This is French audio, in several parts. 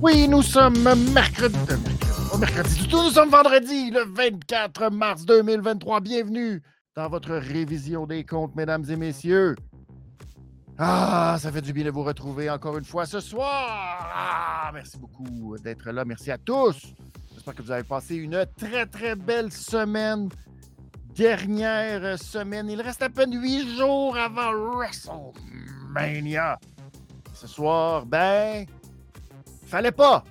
Oui, nous sommes mercredi. Oh, mercredi. Du tout, nous sommes vendredi, le 24 mars 2023. Bienvenue dans votre révision des comptes, mesdames et messieurs. Ah, ça fait du bien de vous retrouver encore une fois ce soir. Ah, merci beaucoup d'être là. Merci à tous. J'espère que vous avez passé une très, très belle semaine. Dernière semaine. Il reste à peine huit jours avant WrestleMania. Ce soir, ben, Fallait pas.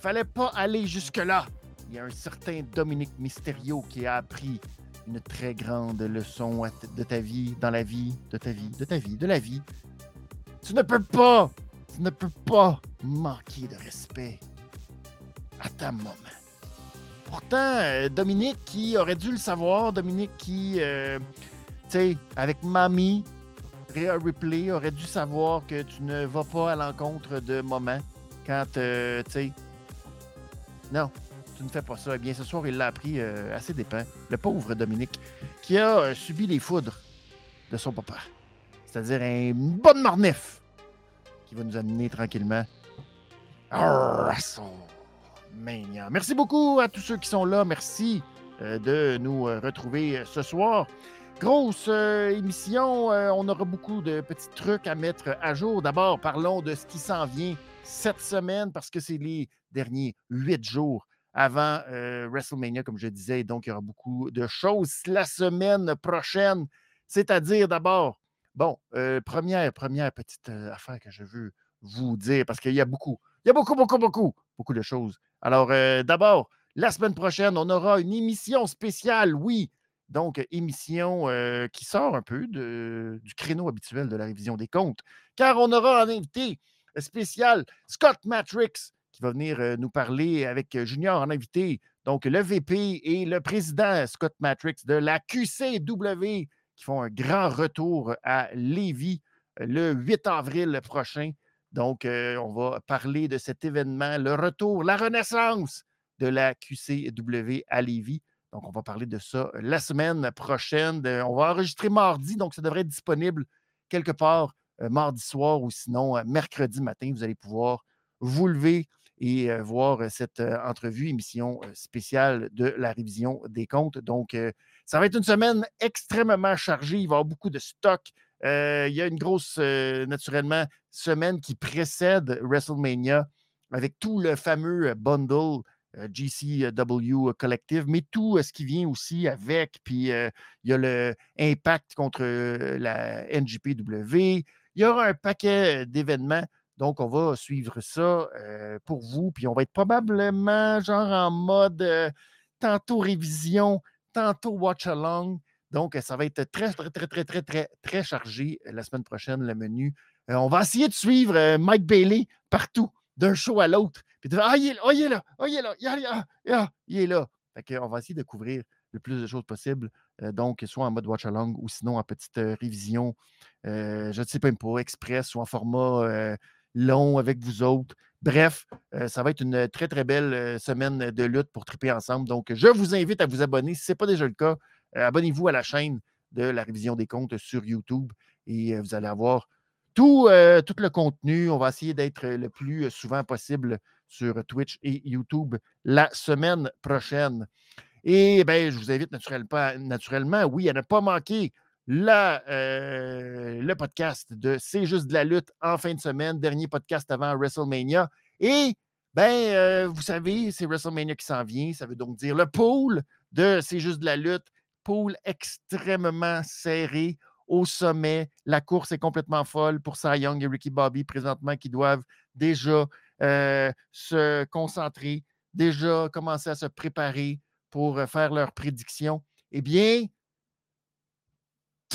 Fallait pas aller jusque-là. Il y a un certain Dominique Mysterio qui a appris une très grande leçon de ta vie, dans la vie, de ta vie, de ta vie, de la vie. Tu ne peux pas, tu ne peux pas manquer de respect à ta maman. Pourtant, euh, Dominique qui aurait dû le savoir, Dominique qui, euh, tu sais, avec mamie, Rhea Ripley aurait dû savoir que tu ne vas pas à l'encontre de maman quand, euh, tu sais, non, tu ne fais pas ça. Eh bien, ce soir, il l'a appris euh, assez dépend. Le pauvre Dominique, qui a subi les foudres de son papa. C'est-à-dire un bon marnif va nous amener tranquillement à son. Merci beaucoup à tous ceux qui sont là. Merci de nous retrouver ce soir. Grosse émission. on aura beaucoup de petits trucs à mettre à jour. D'abord, parlons de ce qui s'en vient cette semaine parce que c'est les derniers huit jours avant euh, WrestleMania, comme je disais. Donc, il y aura beaucoup de choses la semaine prochaine. C'est-à-dire d'abord, bon, euh, première, première petite euh, affaire que je veux vous dire, parce qu'il y a beaucoup, il y a beaucoup, beaucoup, beaucoup, beaucoup de choses. Alors, d'abord, la semaine prochaine, on aura une émission spéciale, oui. Donc, émission qui sort un peu du créneau habituel de la révision des comptes, car on aura un invité spécial Scott Matrix qui va venir euh, nous parler avec euh, Junior en invité. Donc, le VP et le président Scott Matrix de la QCW qui font un grand retour à Lévis euh, le 8 avril prochain. Donc, on va parler de cet événement, le retour, la renaissance de la QCW à Lévis. Donc, on va parler de ça la semaine prochaine. On va enregistrer mardi, donc ça devrait être disponible quelque part euh, mardi soir ou sinon euh, mercredi matin, vous allez pouvoir vous lever et euh, voir cette entrevue, émission spéciale de la révision des comptes. Donc, ça va être une semaine extrêmement chargée. Il va y avoir beaucoup de stock. il y a une grosse, naturellement, semaine qui précède WrestleMania avec tout le fameux bundle GCW Collective, mais tout ce qui vient aussi avec. Puis il y a le Impact contre la NGPW. Il y aura un paquet d'événements. Donc, on va suivre ça pour vous. Puis, on va être probablement genre en mode tantôt révision, tantôt watch along. Donc, ça va être très, très, très, très, très, très, très chargé la semaine prochaine, le menu. on va essayer de suivre Mike Bailey partout, d'un show à l'autre. Puis de Ah, il est oh, il est là, il est là, il est là, il est là. Fait on va essayer de couvrir le plus de choses possible. donc, soit en mode watch along ou sinon en petite révision euh, je ne sais même pas, express ou en format euh, long avec vous autres. Bref, euh, ça va être une très, très belle semaine de lutte pour triper ensemble. Donc, je vous invite à vous abonner. Si ce n'est pas déjà le cas, abonnez-vous à la chaîne de la révision des comptes sur YouTube et vous allez avoir tout, tout le contenu. On va essayer d'être le plus souvent possible sur Twitch et YouTube la semaine prochaine. Et bien, je vous invite naturellement, naturellement oui, à ne pas manquer euh, le podcast de C'est juste de la lutte en fin de semaine, dernier podcast avant WrestleMania. Et, ben, euh, vous savez, c'est WrestleMania qui s'en vient. Ça veut donc dire le pool de C'est juste de la lutte, pool extrêmement serré au sommet. La course est complètement folle pour Cy Young et Ricky Bobby présentement qui doivent déjà euh, se concentrer, déjà commencer à se préparer pour faire leurs prédictions. Eh bien,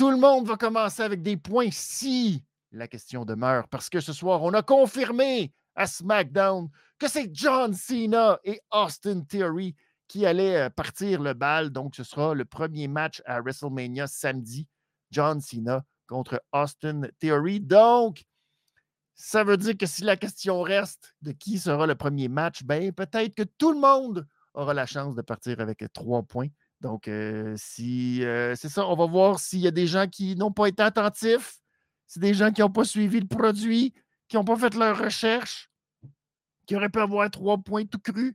tout le monde va commencer avec des points si la question demeure, parce que ce soir, on a confirmé à SmackDown que c'est John Cena et Austin Theory qui allaient euh, partir le bal. Donc, ce sera le premier match à WrestleMania samedi. John Cena contre Austin Theory. Donc, Ça veut dire que si la question reste de qui sera le premier match, ben peut-être que tout le monde aura la chance de partir avec trois points. Donc, euh, si euh, c'est ça, on va voir s'il y a des gens qui n'ont pas été attentifs, c'est des gens qui n'ont pas suivi le produit, qui n'ont pas fait leur recherche, qui auraient pu avoir trois points tout crus,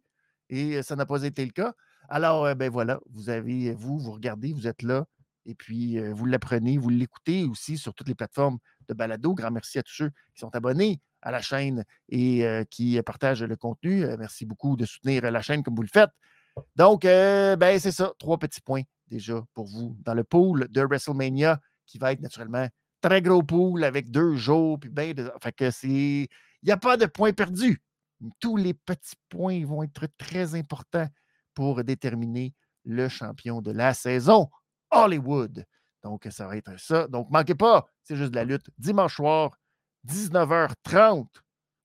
et euh, ça n'a pas été le cas. Alors, ben voilà, vous avez, vous, vous regardez, vous êtes là, et puis vous l'apprenez, vous l'écoutez aussi sur toutes les plateformes de balado. Grand merci à tous ceux qui sont abonnés à la chaîne et qui partagent le contenu. merci beaucoup de soutenir la chaîne comme vous le faites. Donc, ben, c'est ça, trois petits points déjà pour vous dans le pool de WrestleMania qui va être naturellement très gros pool avec deux jours. Puis ben. Il n'y a pas de points perdus. Tous les petits points vont être très importants pour déterminer le champion de la saison, Hollywood. Donc, ça va être ça. Donc, manquez pas, c'est juste la lutte. Dimanche soir, 19h30,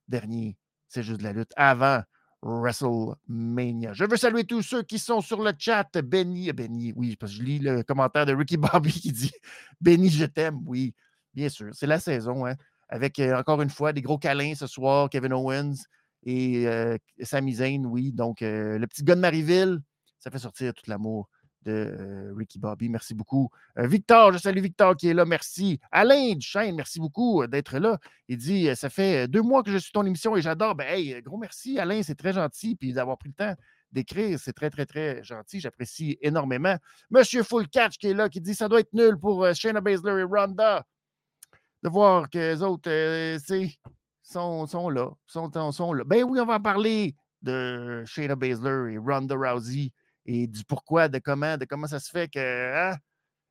dernier, c'est juste la lutte avant WrestleMania. Je veux saluer tous ceux qui sont sur le chat. Benny, Benny, oui, parce que je lis le commentaire de Ricky Bobby qui dit Benny, je t'aime. Oui, bien sûr, c'est la saison. Hein, avec euh, encore une fois des gros câlins ce soir, Kevin Owens et euh, Sami Zayn, oui. Donc, euh, le petit gars de Marieville, ça fait sortir tout l'amour de euh, Ricky Bobby. Merci beaucoup. Euh, Victor, je salue Victor qui est là. Merci. Alain Duchesne, merci beaucoup euh, d'être là. Il dit Ça fait deux mois que je suis ton émission et j'adore. Ben, hey, gros merci, Alain. C'est très gentil. Puis d'avoir pris le temps d'écrire, c'est très, très, très gentil. J'apprécie énormément. Monsieur Full Catch qui est là, qui dit Ça doit être nul pour Shayna Baszler et Ronda de voir que les autres sont, sont là. Sont. Ben oui, on va parler de Shayna Baszler et Ronda Rousey et du pourquoi, de comment, de comment ça se fait que hein,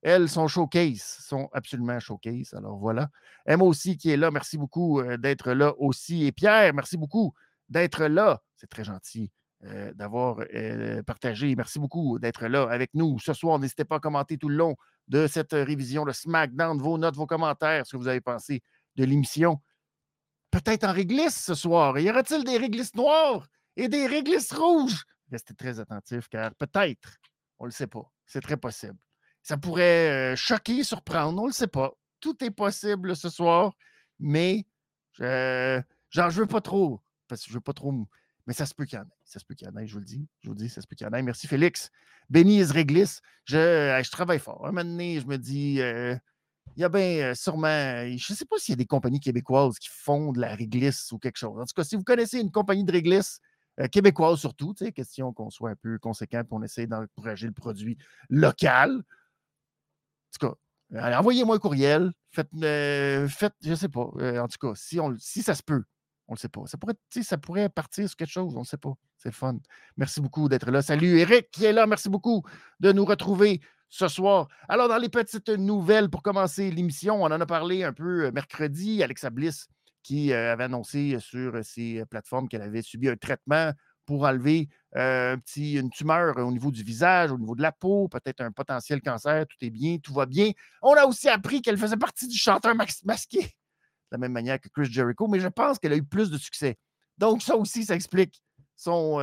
elles sont showcase, sont absolument showcase. Alors voilà. Emma aussi qui est là, merci beaucoup euh, d'être là aussi. Et Pierre, merci beaucoup d'être là. C'est très gentil euh, d'avoir euh, partagé. Merci beaucoup d'être là avec nous ce soir. N'hésitez pas à commenter tout le long de cette révision de SmackDown, vos notes, vos commentaires, ce que vous avez pensé de l'émission. Peut-être en réglisse ce soir. Y aura-t-il des réglisses noires et des réglisses rouges? Restez très attentifs car peut-être, on ne le sait pas, c'est très possible. Ça pourrait euh, choquer, surprendre, on ne le sait pas. Tout est possible ce soir, mais genre, je veux pas trop, parce que je veux pas trop, mais ça se peut qu'il y en ait. Ça se peut qu'il y en ait, je vous le dis. Je vous le dis, ça se peut qu'il y en ait. Merci Félix. Béni Réglisse. Je, je travaille fort. Un moment donné, je me dis, euh, il y a bien euh, sûrement, je ne sais pas s'il y a des compagnies québécoises qui font de la réglisse ou quelque chose. En tout cas, si vous connaissez une compagnie de réglisse, euh, québécoise surtout, question qu'on soit un peu conséquent qu'on essaie d'encourager le produit local. En tout cas, envoyez-moi un courriel, faites, euh, faites je ne sais pas, euh, en tout cas, si, on, si ça se peut, on ne le sait pas. Ça pourrait, ça pourrait partir sur quelque chose, on ne sait pas. C'est fun. Merci beaucoup d'être là. Salut Eric qui est là. Merci beaucoup de nous retrouver ce soir. Alors, dans les petites nouvelles pour commencer l'émission, on en a parlé un peu mercredi. Alexa Bliss qui euh, avait annoncé sur ses plateformes qu'elle avait subi un traitement pour enlever une tumeur au niveau du visage, au niveau de la peau, peut-être un potentiel cancer, tout est bien, tout va bien. On a aussi appris qu'elle faisait partie du chanteur masqué, de la même manière que Chris Jericho, mais je pense qu'elle a eu plus de succès. Donc, ça aussi, ça explique son,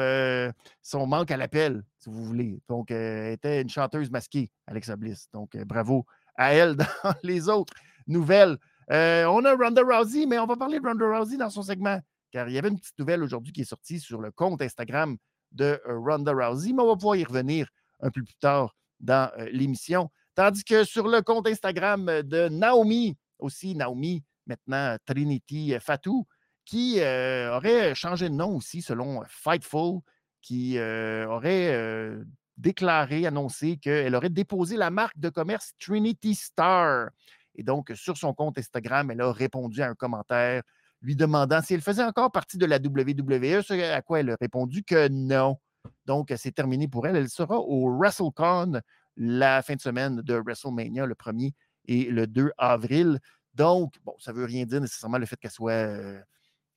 son manque à l'appel, si vous voulez. Donc, elle était une chanteuse masquée, Alexa Bliss. Donc, bravo à elle dans les autres nouvelles. Euh, on a Ronda Rousey, mais on va parler de Ronda Rousey dans son segment, car il y avait une petite nouvelle aujourd'hui qui est sortie sur le compte Instagram de euh, Ronda Rousey, mais on va pouvoir y revenir un peu plus tard dans euh, l'émission. Tandis que sur le compte Instagram de Naomi, aussi Naomi, maintenant Trinity Fatou, qui aurait changé de nom aussi selon Fightful, qui aurait déclaré, annoncé qu'elle aurait déposé la marque de commerce Trinity Star. Et donc, sur son compte Instagram, elle a répondu à un commentaire lui demandant si elle faisait encore partie de la WWE, ce à quoi elle a répondu que non. Donc, c'est terminé pour elle. Elle sera au WrestleCon la fin de semaine de WrestleMania, le 1er et le 2 avril. Donc, bon, ça ne veut rien dire nécessairement le fait qu'elle soit euh,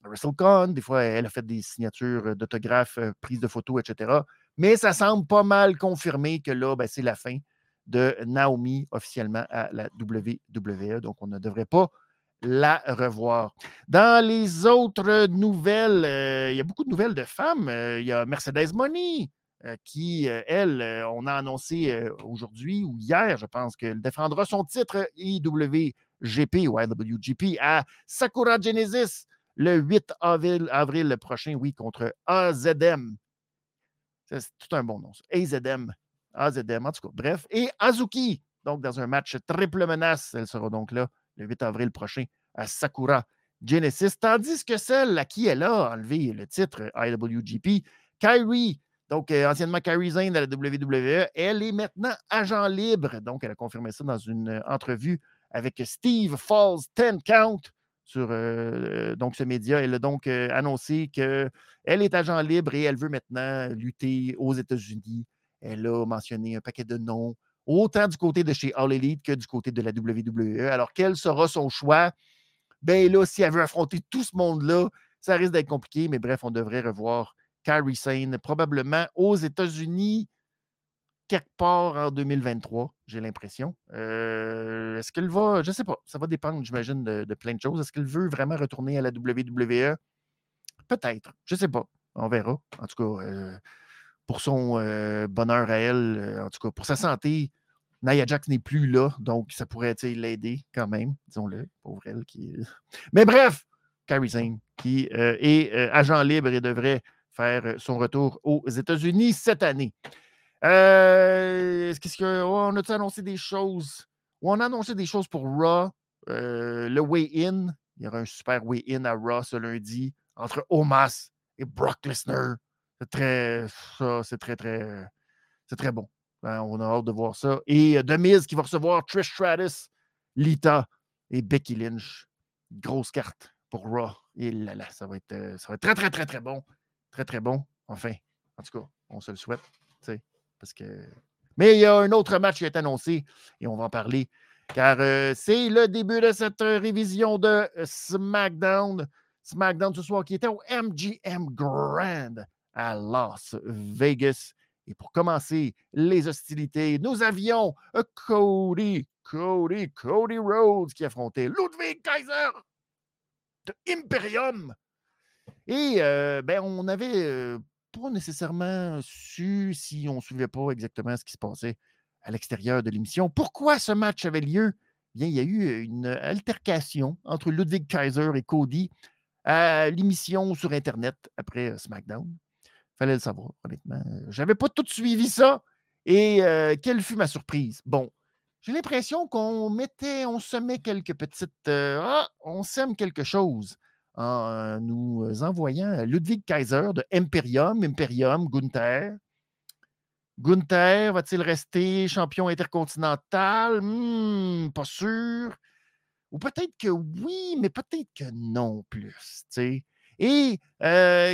à WrestleCon. Des fois, elle a fait des signatures d'autographes, euh, prises de photos, etc. Mais ça semble pas mal confirmé que là, ben, c'est la fin de Naomi officiellement à la WWE. Donc, on ne devrait pas la revoir. Dans les autres nouvelles, euh, il y a beaucoup de nouvelles de femmes. Euh, il y a Mercedes Money euh, qui, elle, on a annoncé aujourd'hui ou hier, je pense, qu'elle défendra son titre IWGP ou IWGP à Sakura Genesis le 8 avril, prochain, oui, contre AZM. C'est tout un bon nom. AZM. AZM, en tout. Bref. Et Azuki, donc dans un match triple menace. Elle sera donc là le 8 avril prochain à Sakura Genesis. Tandis que celle à qui elle a enlevé le titre IWGP, Kyrie, donc euh, anciennement Kyrie Zane de la WWE, elle est maintenant agent libre. Donc, elle a confirmé ça dans une entrevue avec Steve Falls 10 Count sur euh, donc ce média. Elle a donc euh, annoncé qu'elle est agent libre et elle veut maintenant lutter aux États-Unis. Elle a mentionné un paquet de noms, autant du côté de chez All Elite que du côté de la WWE. Alors, quel sera son choix? Ben là, si elle veut affronter tout ce monde-là, ça risque d'être compliqué, mais bref, on devrait revoir Carrie Sane probablement aux États-Unis quelque part en 2023, j'ai l'impression. Euh, est-ce qu'elle va, je ne sais pas, ça va dépendre, j'imagine, de, plein de choses. Est-ce qu'elle veut vraiment retourner à la WWE? Peut-être, je ne sais pas, on verra. En tout cas, euh, pour son euh, bonheur à elle, en tout cas, pour sa santé, Nia Jax n'est plus là, donc ça pourrait l'aider quand même, disons-le, pauvre elle. Qui... Mais bref, Carrie Zane, qui est agent libre et devrait faire son retour aux États-Unis cette année. Euh, Est-ce qu'on a annoncé des choses? On a annoncé des choses pour Raw. Euh, le Way-In. Il y aura un super Way-In à Raw ce lundi entre Omas et Brock Lesnar. C'est très. c'est très, très. Très bon. Hein, on a hâte de voir ça. Et euh, The qui va recevoir Trish Stratus, Lita et Becky Lynch. Grosse carte pour Raw. Et là, là, ça va être, euh, ça va être très, très, très, très bon. Très, très bon. Enfin, en tout cas, on se le souhaite. Parce que... Mais il y a un autre match qui est annoncé et on va en parler car euh, c'est le début de cette révision de SmackDown. SmackDown ce soir qui était au MGM Grand à Las Vegas. Et pour commencer les hostilités, nous avions euh, Cody, Cody, Cody Rhodes qui affrontait Ludwig Kaiser de Imperium. Et ben, on avait pas nécessairement su si on ne suivait pas exactement ce qui se passait à l'extérieur de l'émission. Pourquoi ce match avait lieu? Bien, il y a eu une altercation entre Ludwig Kaiser et Cody à l'émission sur Internet après SmackDown. Fallait le savoir, honnêtement. Je n'avais pas tout suivi ça. Et quelle fut ma surprise? Bon, j'ai l'impression qu'on mettait, on semait quelques petites. ah, on sème quelque chose en nous envoyant Ludwig Kaiser de Imperium, Imperium, Gunther. Gunther va-t-il rester champion intercontinental? Hmm, pas sûr. Ou peut-être que oui, mais peut-être que non plus. Et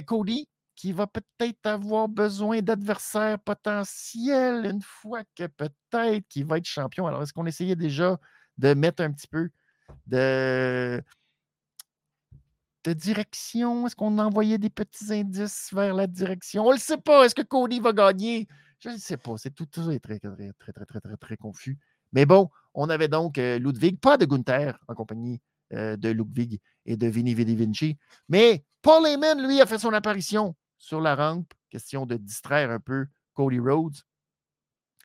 Cody, qui va peut-être avoir besoin d'adversaires potentiels une fois que peut-être qu'il va être champion. Alors, est-ce qu'on essayait déjà de mettre un petit peu de, direction? Est-ce qu'on envoyait des petits indices vers la direction? On ne le sait pas. Est-ce que Cody va gagner? Je ne sais pas. C'est tout, est très, très, très, très, très, très, très confus. Mais bon, on avait donc Ludwig, pas de Gunther en compagnie de Ludwig et de Vinny Vinci. Mais Paul Heyman, lui, a fait son apparition sur la rampe. Question de distraire un peu Cody Rhodes.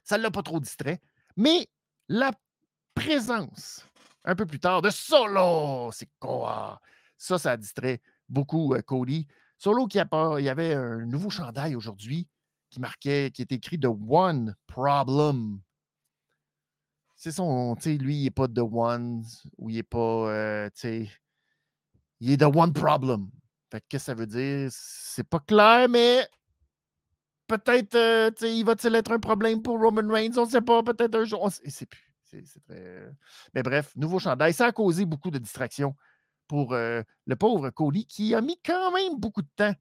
Ça ne l'a pas trop distrait. Mais la présence, un peu plus tard, de Solo, c'est quoi? Ça, ça a distrait beaucoup Cody. Solo qui a il y avait un nouveau chandail aujourd'hui qui marquait, qui est écrit The One Problem. C'est son, tu sais, lui, il n'est pas The One, ou il n'est pas, tu sais, il est The One Problem. Fait qu'est-ce que ça veut dire? C'est pas clair, mais peut-être, sais, il va-t-il être un problème pour Roman Reigns? On ne sait pas, peut-être un jour. On sait plus. Très... Mais bref, nouveau chandail. Ça a causé beaucoup de distractions pour le pauvre Cody qui a mis quand même beaucoup de temps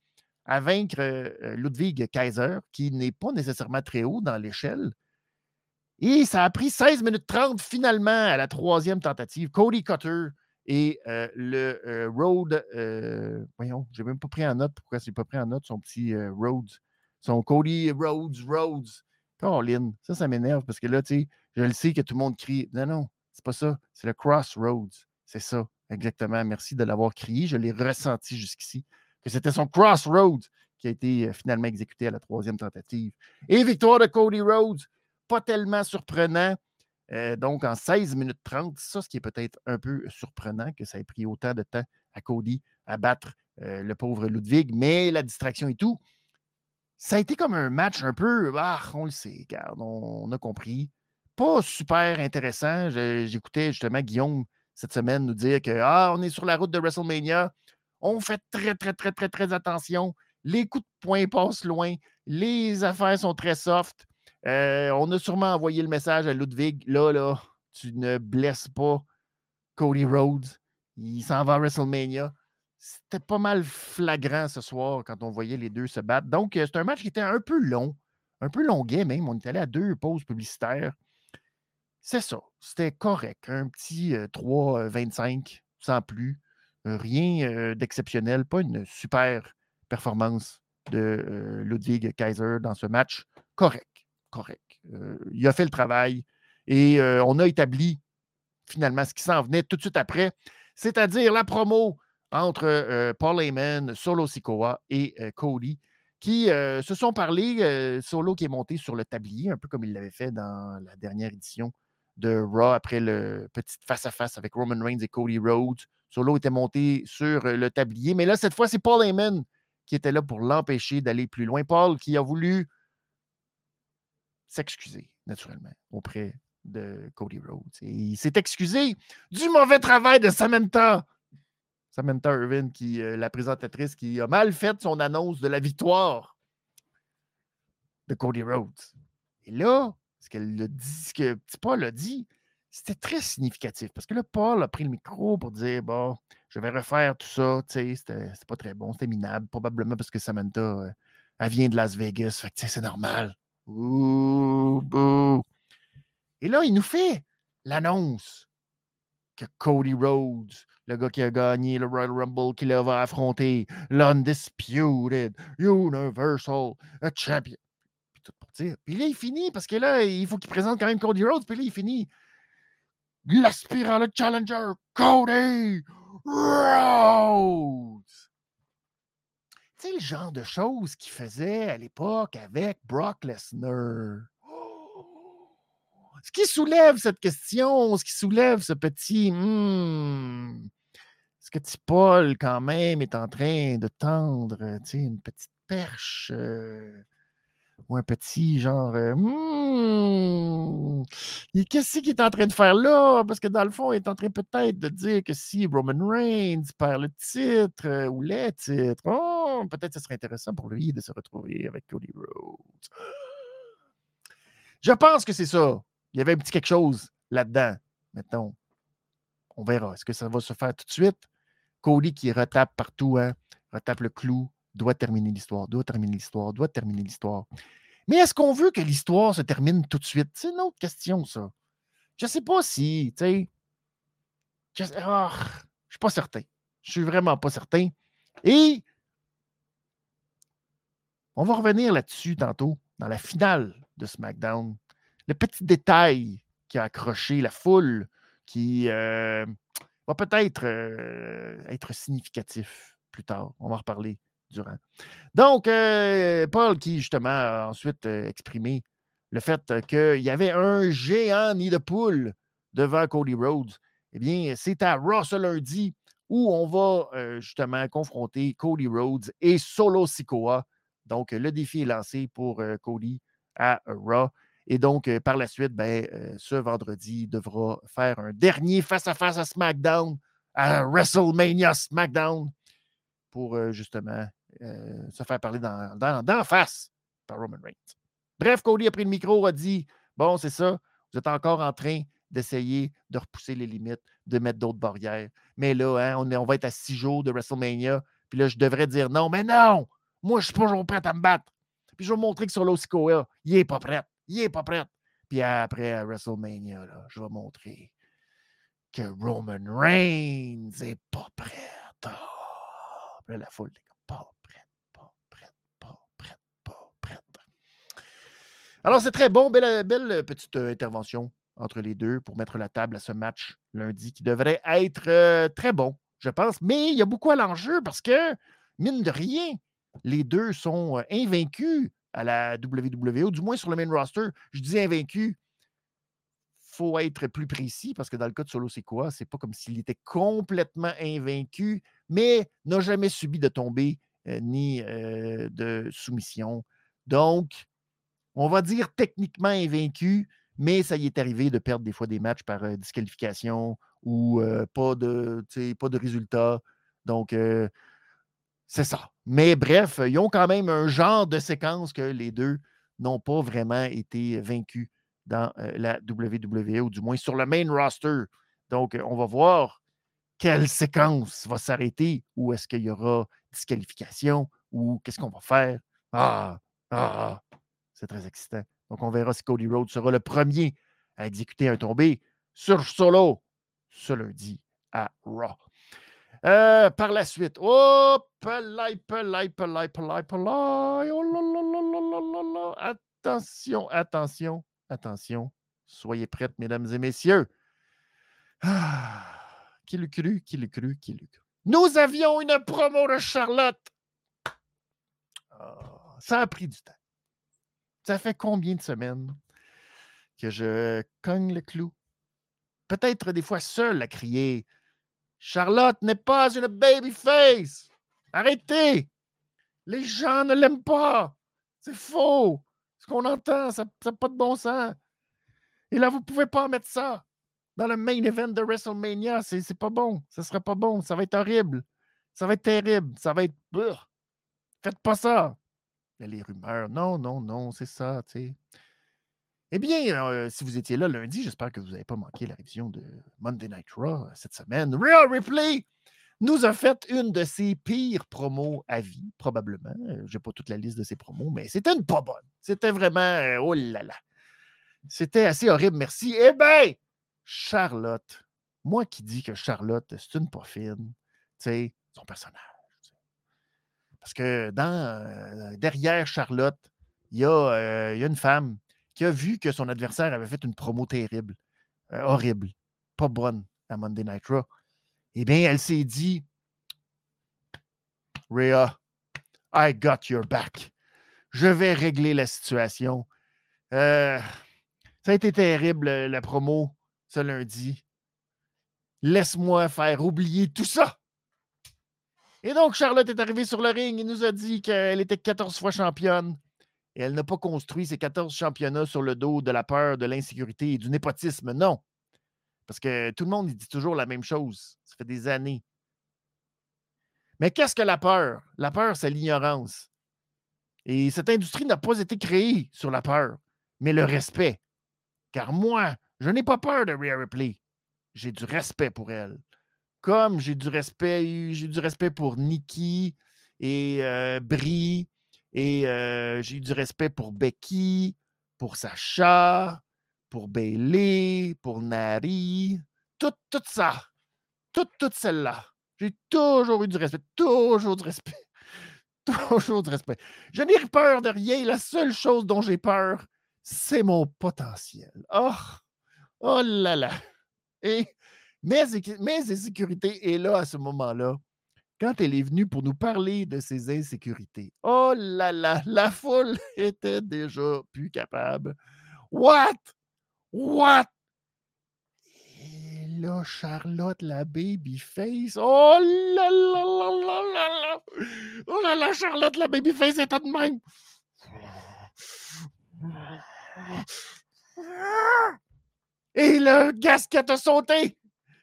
à vaincre Ludwig Kaiser, qui n'est pas nécessairement très haut dans l'échelle. Et ça a pris 16 minutes 30 finalement à la troisième tentative. Cody Cutter et le Road. voyons, j'ai même pas pris en note. Pourquoi c'est pas pris en note son petit Rhodes? Son Cody Rhodes, Rhodes. Caroline, ça, ça m'énerve parce que là, tu sais, je le sais que tout le monde crie. Non, non, c'est pas ça. C'est le Crossroads. C'est ça. Exactement. Merci de l'avoir crié. Je l'ai ressenti jusqu'ici. Que c'était son Crossroads qui a été euh, finalement exécuté à la troisième tentative. Et victoire de Cody Rhodes. Pas tellement surprenant. Euh, donc, en 16 minutes 30, ça, ce qui est peut-être un peu surprenant, que ça ait pris autant de temps à Cody à battre le pauvre Ludwig, mais la distraction et tout. Ça a été comme un match un peu, ah, on le sait, regarde, on, a compris. Pas super intéressant. J'écoutais justement Guillaume cette semaine nous dire que ah, on est sur la route de WrestleMania. On fait très, très, très, très, très attention. Les coups de poing passent loin. Les affaires sont très soft. Euh, on a sûrement envoyé le message à Ludwig. Là, là, tu ne blesses pas Cody Rhodes. Il s'en va à WrestleMania. C'était pas mal flagrant ce soir quand on voyait les deux se battre. Donc, euh, c'est un match qui était un peu long, un peu longuet même. On est allé à deux pauses publicitaires. C'est ça. C'était correct. Un petit 3-25 euh, sans plus. rien d'exceptionnel. Pas une super performance de Ludwig Kaiser dans ce match. Correct. Correct. il a fait le travail et on a établi finalement ce qui s'en venait tout de suite après, c'est-à-dire la promo entre Paul Heyman, Solo Sikoa et Cody qui se sont parlé. Solo qui est monté sur le tablier, un peu comme il l'avait fait dans la dernière édition de Raw après le petit face-à-face avec Roman Reigns et Cody Rhodes. Solo était monté sur le tablier, mais là, cette fois, c'est Paul Heyman qui était là pour l'empêcher d'aller plus loin. Paul qui a voulu s'excuser, naturellement, auprès de Cody Rhodes. Et il s'est excusé du mauvais travail de Samantha. Samantha Irvin, qui, euh, la présentatrice, qui a mal fait son annonce de la victoire de Cody Rhodes. Et là, ce qu'elle dit, ce que Paul a dit, c'était très significatif parce que là, Paul a pris le micro pour dire Bon, je vais refaire tout ça. Tu sais, c'était pas très bon, c'était minable, probablement parce que Samantha, euh, elle vient de Las Vegas. C'est normal. Et là, il nous fait l'annonce que Cody Rhodes, le gars qui a gagné le Royal Rumble, qui va affronter l'Undisputed Universal Champion. Puis tout pour dire. Puis là, il finit parce que là, il faut qu'il présente quand même Cody Rhodes. Puis là, il finit l'aspirant le challenger, Cody Rhodes. Sais, le genre de choses qu'il faisait à l'époque avec Brock Lesnar. Ce qui soulève cette question, ce qui soulève ce petit. Hmm, est-ce que Paul, quand même, est en train de tendre une petite perche euh, ou un petit genre euh, hmm, qu'est-ce qu'il est en train de faire là? Parce que dans le fond, il est en train peut-être de dire que si Roman Reigns perd le titre euh, ou les titres, oh, peut-être ce serait intéressant pour lui de se retrouver avec Cody Rhodes. Je pense que c'est ça. Il y avait un petit quelque chose là-dedans. Maintenant, on verra. Est-ce que ça va se faire tout de suite? Cody qui retape partout, hein, retape le clou, doit terminer l'histoire, doit terminer l'histoire, doit terminer l'histoire. Mais est-ce qu'on veut que l'histoire se termine tout de suite? C'est une autre question, ça. Je ne sais pas si, tu sais. Je ne ah, suis pas certain. Je suis vraiment pas certain. Et on va revenir là-dessus tantôt, dans la finale de SmackDown. Le petit détail qui a accroché la foule, qui euh, va peut-être euh, être significatif plus tard. On va en reparler durant. Donc, euh, Paul qui, justement, a ensuite euh, exprimé le fait qu'il y avait un géant nid de poule devant Cody Rhodes. Eh bien, c'est à Raw ce lundi où on va euh, justement confronter Cody Rhodes et Solo Sikoa. Donc, le défi est lancé pour Cody à Raw. Et donc, par la suite, ben, ce vendredi, il devra faire un dernier face-à-face -à, SmackDown, à WrestleMania SmackDown, pour justement euh, se faire parler d'en dans, face par Roman Reigns. Bref, Cody a pris le micro, a dit Bon, c'est ça, vous êtes encore en train d'essayer de repousser les limites, de mettre d'autres barrières. Mais là, hein, on, on va être à six jours de WrestleMania. Puis là, je devrais dire non, mais non! Moi, je suis pas toujours prêt à me battre. Puis je vais montrer que sur l'Osikoa, il est pas prêt. Il est pas prêt. Puis après, à WrestleMania, là, je vais montrer que Roman Reigns est pas prêt. Oh. la foule, est pas Alors, c'est très bon. Belle, belle petite euh, intervention entre les deux pour mettre la table à ce match lundi qui devrait être euh, très bon, je pense. Mais il y a beaucoup à l'enjeu parce que, mine de rien, les deux sont euh, invaincus à la WWE, du moins sur le main roster. Je dis invaincus. faut être plus précis parce que dans le cas de Solo quoi? C'est pas comme s'il était complètement invaincu, mais n'a jamais subi de tombée euh, ni euh, de soumission. Donc, on va dire techniquement invaincu, mais ça y est arrivé de perdre des fois des matchs par euh, disqualification ou pas, de, pas de résultat. Donc, c'est ça. Mais bref, ils ont quand même un genre de séquence que les deux n'ont pas vraiment été vaincus dans la WWE, ou du moins sur le main roster. Donc, on va voir quelle séquence va s'arrêter, ou est-ce qu'il y aura disqualification, ou qu'est-ce qu'on va faire? Ah, ah, c'est très excitant. Donc, on verra si Cody Rhodes sera le premier à exécuter un tombé sur Solo ce lundi à Raw. Euh, par la suite, oh. Oh Attention, attention, attention. Soyez prêtes, mesdames et messieurs. Ah, qui l'a cru, qui l'a cru, qui l'a cru. Nous avions une promo de Charlotte. Ah, ça a pris du temps. Ça fait combien de semaines que je cogne le clou? Peut-être des fois seul à crier Charlotte n'est pas une babyface. Arrêtez. Les gens ne l'aiment pas. C'est faux. Ce qu'on entend, ça n'a pas de bon sens. Et là, vous ne pouvez pas mettre ça dans le main event de WrestleMania. C'est pas bon. Ça ne serait pas bon. Ça va être horrible. Ça va être terrible. Ça va être. Faites pas ça. Les rumeurs. Non, non, non, c'est ça, tu sais. Eh bien, euh, si vous étiez là lundi, j'espère que vous n'avez pas manqué la révision de Monday Night Raw euh, cette semaine. Real Replay nous a fait une de ses pires promos à vie, probablement. Euh, Je n'ai pas toute la liste de ses promos, mais c'était une pas bonne. C'était vraiment, oh là là. C'était assez horrible, merci. Eh bien, Charlotte, moi qui dis que Charlotte, c'est une pas fine, tu sais, son personnage. Parce que dans, derrière Charlotte, il y, a, il y a une femme qui a vu que son adversaire avait fait une promo terrible, euh, horrible, pas bonne à Monday Night Raw, eh bien, elle s'est dit Rhea, I got your back. Je vais régler la situation. Euh, ça a été terrible, la promo, ce lundi. Laisse-moi faire oublier tout ça. Et donc, Charlotte est arrivée sur le ring et nous a dit qu'elle était 14 fois championne et elle n'a pas construit ses 14 championnats sur le dos de la peur, de l'insécurité et du népotisme. Non. Parce que tout le monde dit toujours la même chose. Ça fait des années. Mais qu'est-ce que la peur? La peur, c'est l'ignorance. Et cette industrie n'a pas été créée sur la peur, mais le respect. Car moi, je n'ai pas peur de Rhea Ripley. J'ai du respect pour elle. Comme j'ai du respect, j'ai du respect pour Nikki et euh, Brie et j'ai eu du respect pour Becky, pour Sacha, pour Bailey, pour Nari, tout, tout ça. Toutes, toutes celles-là. J'ai toujours eu du respect, toujours du respect. Toujours du respect. Je n'ai peur de rien. La seule chose dont j'ai peur, c'est mon potentiel. Oh, oh là là. Et mes, mes insécurités, et là, à ce moment-là, quand elle est venue pour nous parler de ses insécurités. Oh là là, la foule était déjà plus capable. What? What? Et là, Charlotte, la babyface. Oh là là là là là là. Oh là là, Charlotte, la babyface était de même. Et le gasket a sauté.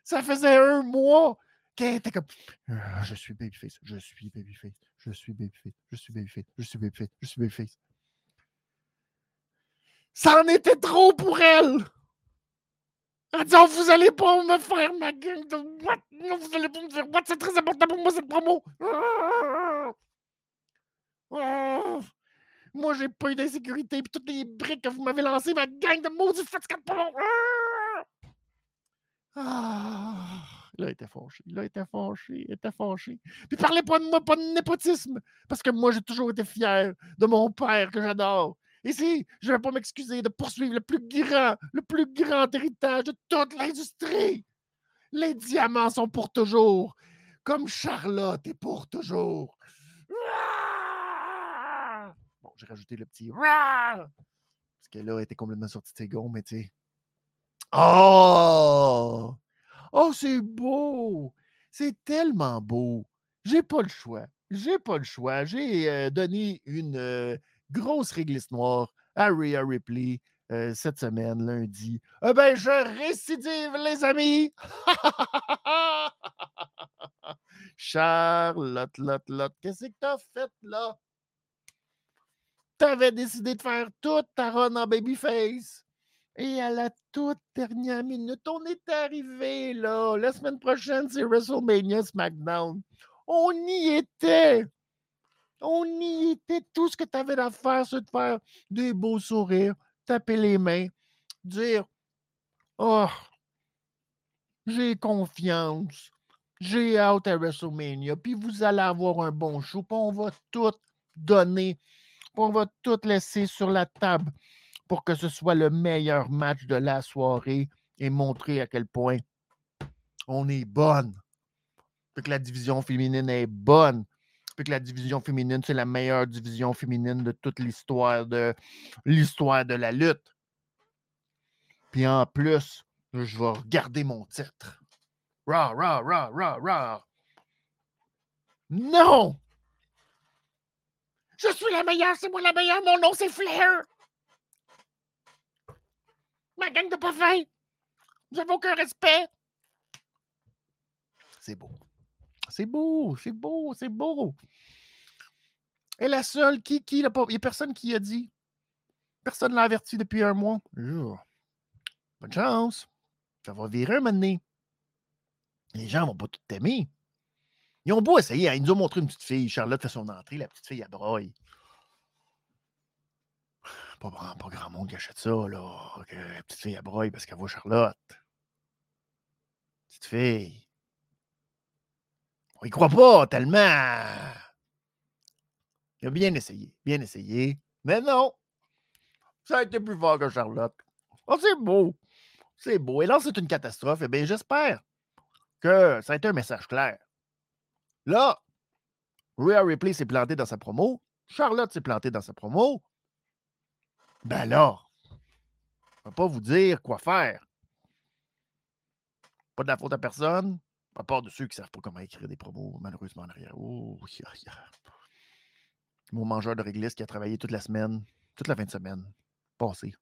Ça faisait un mois était comme «Ah, Je suis babyface, je suis babyface, je suis babyface, je suis babyface, je suis babyface, je suis babyface. Ça en était trop pour elle! Elle dit oh, Vous allez pas me faire ma gang de what? Non, vous allez pas me faire what? C'est très important pour moi cette promo! Ah! Ah! Moi, j'ai pas eu d'insécurité, puis toutes les briques que vous m'avez lancées, ma gang de maudits fatigués de promo! Il a été fâché. Il a été fâché. Il était fâché. Puis parlez pas de moi, pas de népotisme. Parce que moi, j'ai toujours été fier de mon père que j'adore. Et si je ne vais pas m'excuser de poursuivre le plus grand, le plus grand héritage de toute l'industrie. Les diamants sont pour toujours. Comme Charlotte est pour toujours. Bon, j'ai rajouté le petit. Parce qu'elle a été complètement sortie de ses gonds, mais tu sais. Oh! Oh, c'est beau! C'est tellement beau. J'ai pas le choix. J'ai pas le choix. J'ai euh, donné une euh, grosse réglisse noire à Rhea Ripley euh, cette semaine, lundi. Eh ben, je récidive, les amis! Charlotte, Lotte, Lotte, qu'est-ce que t'as fait là? T'avais décidé de faire toute ta run en babyface? Et à la toute dernière minute, on est arrivé là. La semaine prochaine, c'est WrestleMania SmackDown. On y était. On y était. Tout ce que tu avais à faire, c'est de faire des beaux sourires, taper les mains, dire Oh, j'ai confiance. J'ai hâte à WrestleMania. Puis vous allez avoir un bon show. Puis on va tout donner. Puis on va tout laisser sur la table pour que ce soit le meilleur match de la soirée et montrer à quel point on est bonne. Puis que la division féminine est bonne. Puis que la division féminine, c'est la meilleure division féminine de toute l'histoire de l'histoire de la lutte. Puis en plus, je vais regarder mon titre. Ra, ra, ra, ra, ra. Non! Je suis la meilleure, c'est moi la meilleure, mon nom c'est Flair! Ma gang de pas fin! Vous n'avez aucun respect! C'est beau. C'est beau, c'est beau, c'est beau. Et la seule, qui, qui l'a pas. Il n'y a personne qui a dit. Personne ne l'a averti depuis un mois. Bonne chance. Ça va virer un moment donné. Les gens vont pas tout t'aimer. Ils ont beau essayer. Hein. Ils nous ont montré une petite fille. Charlotte fait son entrée. La petite fille, elle broye. Pas, pas grand monde qui achète ça, là. La petite fille, elle broye parce qu'elle voit Charlotte. Petite fille. On y croit pas tellement. Il a bien essayé. Bien essayé. Mais non. Ça a été plus fort que Charlotte. Oh, c'est beau. C'est beau. Et là, c'est une catastrophe. Eh bien, j'espère que ça a été un message clair. Là, Rhea Ripley s'est planté dans sa promo. Charlotte s'est plantée dans sa promo. Ben là, je ne pas vous dire quoi faire. Pas de la faute à personne, à part de ceux qui ne savent pas comment écrire des promos, malheureusement. Oh, Mon mangeur de réglisse qui a travaillé toute la semaine, toute la fin de semaine passée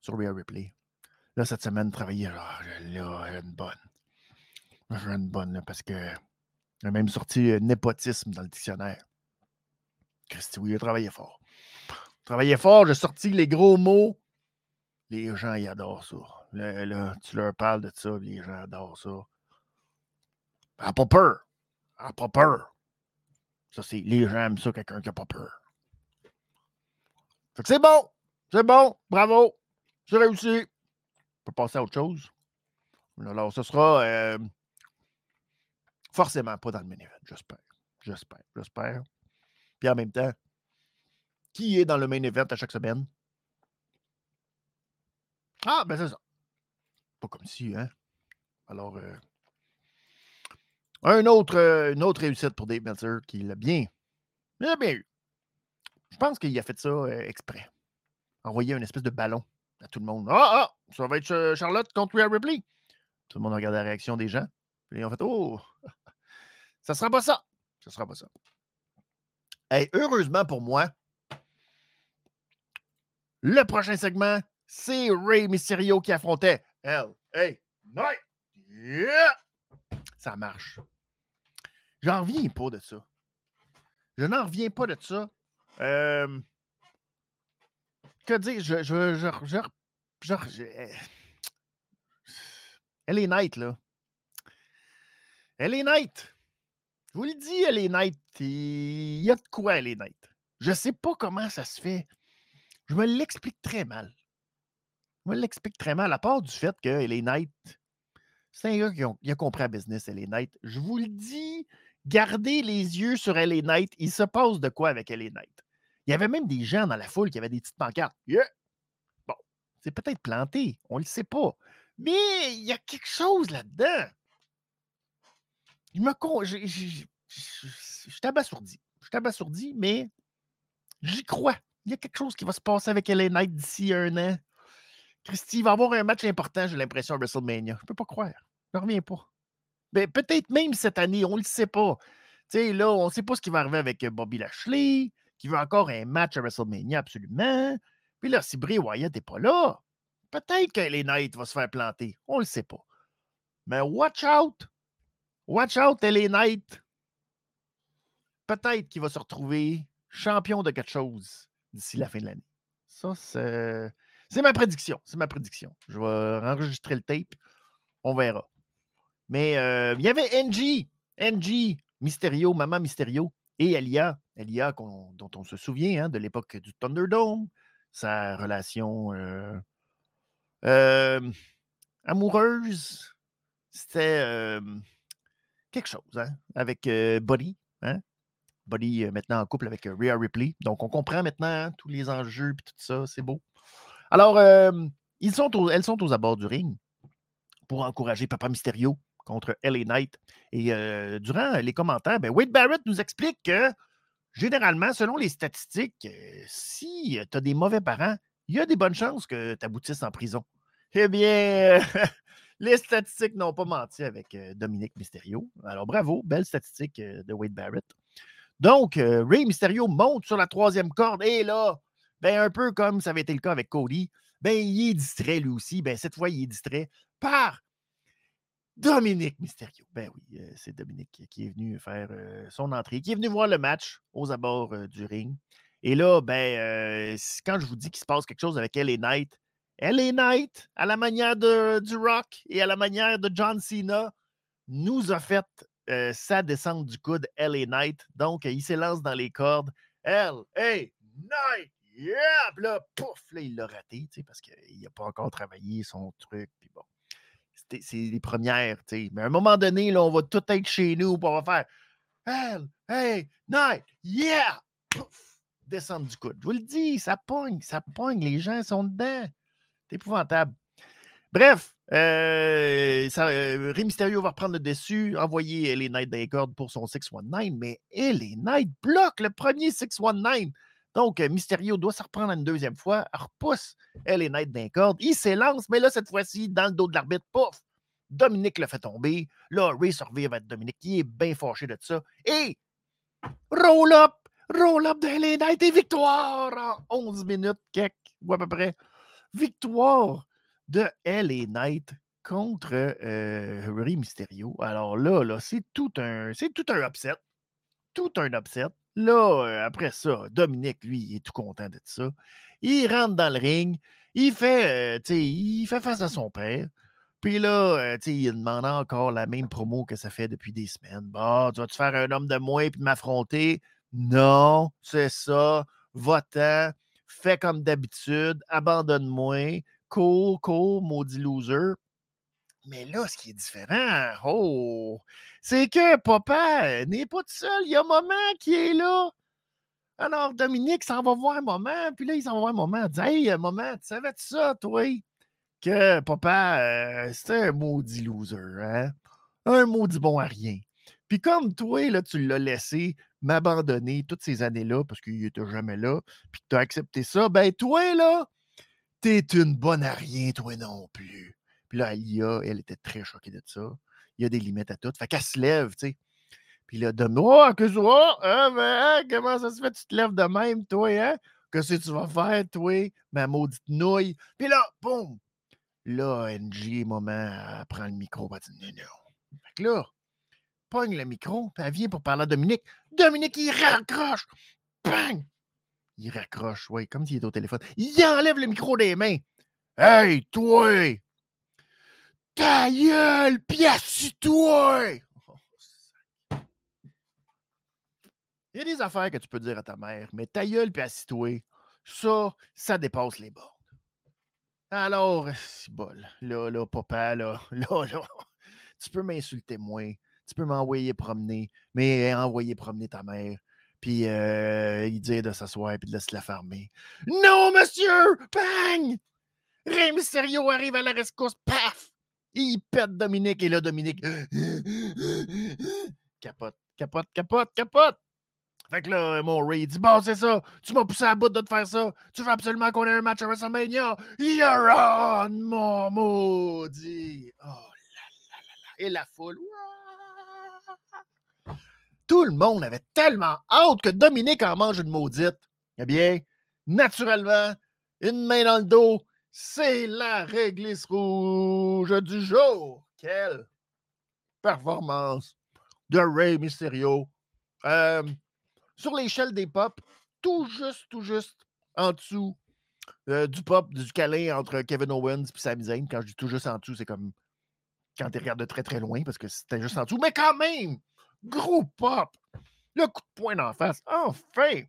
sur Rhea Ripley. Là, cette semaine, travailler, là, là, une bonne une bonne, parce que a même sorti euh, népotisme dans le dictionnaire. Christy, oui, il a travaillé fort. Travaillé fort, j'ai sorti les gros mots. Les gens, ils adorent ça. Là, tu leur parles de ça, les gens adorent ça. À pas peur. À pas peur. Ça, c'est les gens aiment ça, quelqu'un qui n'a pas peur. c'est bon. C'est bon. Bravo. J'ai réussi. On peut passer à autre chose? Alors, ce sera. Euh, Forcément pas dans le event, j'espère. J'espère, j'espère. Puis en même temps, qui est dans le main event à chaque semaine? Ah, ben c'est ça. Pas comme si, hein? Alors, euh, un autre, euh, une autre réussite pour Dave Meltzer qui l'a bien, bien eu. Je pense qu'il a fait ça euh, exprès. Envoyer une espèce de ballon à tout le monde. Ah, ah, ça va être Charlotte contre Rhea Ripley. Tout le monde regarde la réaction des gens. Et ils ont fait Oh, ça sera pas ça. Ça sera pas ça. Et heureusement pour moi, le prochain segment, c'est Ray Mysterio qui affrontait L.A. Knight. Yeah! Ça marche. J'en reviens pas de ça. Je n'en reviens pas de ça. Euh, que dire? Je, je, je, je, je LA Knight, là. LA Knight. Je vous le dis, elle est nette. Il y a de quoi, elle est nette. Je ne sais pas comment ça se fait. Je me l'explique très mal. Je me l'explique très mal, à part du fait qu'elle est nette. C'est un gars qui a, compris la business, est nette. Je vous le dis, gardez les yeux sur est nette. Il se passe de quoi avec est nette. Il y avait même des gens dans la foule qui avaient des petites pancartes. Bon, c'est peut-être planté, on ne le sait pas. Mais il y a quelque chose là-dedans. Je me con. Je. Je abasourdi, mais j'y crois. Il y a quelque chose qui va se passer avec LA Knight d'ici un an Christy va avoir un match important, j'ai l'impression, à WrestleMania. Je peux pas croire. Je ne reviens pas. Ben, peut-être même cette année, on ne le sait pas. Tu sais, là, on ne sait pas ce qui va arriver avec Bobby Lashley, qui veut encore un match à WrestleMania, absolument. Puis là, si Bray Wyatt n'est pas là, peut-être que les Knights va se faire planter. On ne le sait pas. Mais watch out! Watch out, LA Knight. Peut-être qu'il va se retrouver champion de quelque chose d'ici la fin de l'année. Ça, c'est ma prédiction. C'est ma prédiction. Je vais enregistrer le tape. On verra. Mais euh, il y avait NG, NG, Mysterio, Maman Mysterio et Elia. Elia dont on se souvient hein, de l'époque du Thunderdome. Sa relation euh, euh, amoureuse, c'était quelque chose hein, avec Buddy. Hein? Buddy maintenant en couple avec Rhea Ripley. Donc on comprend maintenant hein, tous les enjeux et tout ça. C'est beau. Alors, ils sont elles sont aux abords du ring pour encourager Papa Mysterio contre LA Knight. Et durant les commentaires, ben, Wade Barrett nous explique que généralement, selon les statistiques, si tu as des mauvais parents, il y a des bonnes chances que tu aboutisses en prison. Eh bien, les statistiques n'ont pas menti avec Dominique Mysterio. Alors, bravo, belle statistique de Wade Barrett. Donc, Ray Mysterio monte sur la troisième corde et là, ben, un peu comme ça avait été le cas avec Cody, ben, il est distrait lui aussi. Ben, cette fois, il est distrait par Dominique Mysterio. Ben oui, euh, c'est Dominique qui est venu faire euh, son entrée, qui est venu voir le match aux abords euh, du ring. Et là, ben, quand je vous dis qu'il se passe quelque chose avec LA Knight, LA Knight, à la manière de, du Rock et à la manière de John Cena, nous a fait sa descente du coude LA Knight. Donc, il s'élance dans les cordes. LA Knight, yeah! Puis pouf, là, il l'a raté, parce qu'il n'a pas encore travaillé son truc. Puis bon c'est les premières, tu sais. Mais à un moment donné, là, on va tout être chez nous, pour on va faire Hell, hey, night, yeah! Pouf! Descendre du coude. Je vous le dis, ça pogne, ça pogne, les gens sont dedans. C'est épouvantable. Bref, euh, ça, euh, Mysterio va reprendre le dessus, envoyer les Knight des cordes pour son 619, mais les Knight bloque le premier 619. Donc, euh, Mysterio doit se reprendre une deuxième fois, repousse est nette d'un corde, il s'élance, mais là, cette fois-ci, dans le dos de l'arbitre, pouf, Dominique le fait tomber. Là, Ray revient avec Dominique, qui est bien fâché de ça. Et roll up, roll up de LA Knight et victoire en 11 minutes, quelque, ou à peu près. Victoire de LA Knight contre euh, Mysterio. Alors là, là c'est tout un, c'est tout un upset. Tout un upset. Là, euh, après ça, Dominique, lui, il est tout content de ça. Il rentre dans le ring, il fait, euh, il fait face à son père. Puis là, euh, il demande encore la même promo que ça fait depuis des semaines. Bah, tu vas-tu faire un homme de moins puis m'affronter? Non, c'est ça. Va-t'en, fais comme d'habitude, abandonne-moi, cours, cours, maudit loser. Mais là, ce qui est différent, oh, c'est que papa n'est pas tout seul. Il y a maman qui est là. Alors, Dominique s'en va voir moment, puis là, il s'en va voir moment. Il dit Hey, maman, tu savais ça, toi? Que papa, euh, c'était un maudit loser, hein? Un maudit bon à rien. Puis comme toi, là, tu l'as laissé m'abandonner toutes ces années-là, parce qu'il n'était jamais là, puis que tu as accepté ça, ben toi, là, t'es une bonne à rien, toi non plus. Puis là, Alia, elle était très choquée de ça. Il y a des limites à tout. Fait qu'elle se lève, tu sais. Puis là, de oh, que oh, hein, hein, comment ça se fait, tu te lèves de même, toi, hein? Qu'est-ce que tu vas faire, toi, ma maudite nouille? Puis là, boum! Là, NG, moment, elle prend le micro, elle dit non, non. Fait que là, pogne le micro, puis elle vient pour parler à Dominique. Dominique, il raccroche! Bang! Il raccroche, oui, comme s'il était au téléphone. Il enlève le micro des mains. Hey, toi! Ta gueule, pis assis-toi! Il y a des affaires que tu peux dire à ta mère, mais ta gueule, assis-toi, ça, ça dépasse les bornes. Alors, c'est bol. Là, là, papa, là, là, là, tu peux m'insulter moins, tu peux m'envoyer promener, mais envoyer promener ta mère, puis euh, il dit de s'asseoir puis de se la fermer. Non, monsieur! Bang! Ré Mysterio arrive à la rescousse, paf! Il pète Dominique et là, Dominique capote, capote, capote, capote. Fait que là, mon Ray dit Bon, c'est ça, tu m'as poussé à bout de te faire ça. Tu veux absolument qu'on ait un match à WrestleMania? You're on, mon maudit. Oh là là là là. Et la foule. Tout le monde avait tellement hâte que Dominique en mange une maudite. Eh bien, naturellement, une main dans le dos, c'est la réglisse rouge du jour. Quelle performance de Ray Mysterio. Euh, sur l'échelle des pop, tout juste, tout juste en dessous euh, du pop, du câlin entre Kevin Owens et Sami Zayn. Quand je dis tout juste en dessous, c'est comme quand tu regardes de très très loin parce que c'était juste en dessous. Mais quand même, gros pop. Le coup de poing d'en face. Enfin!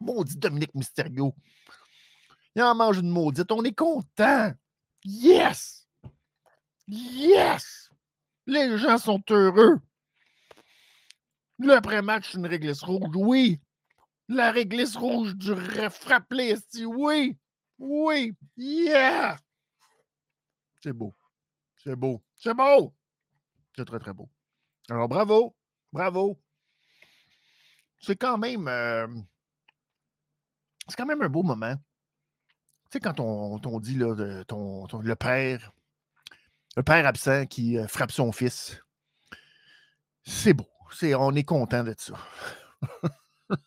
Maudit Dominique Mysterio. Il en mange une maudite. On est content. Yes! Yes! Les gens sont heureux. Le après-match, une réglisse rouge, oui. La réglisse rouge du frappe oui. Oui. Yeah! C'est beau. C'est beau. C'est beau. C'est très, très beau. Alors, bravo. Bravo. C'est quand même. Euh, c'est quand même un beau moment. Tu sais, quand on, dit là, ton, le père, le père absent qui euh, frappe son fils, c'est beau. C'est, on est content de ça.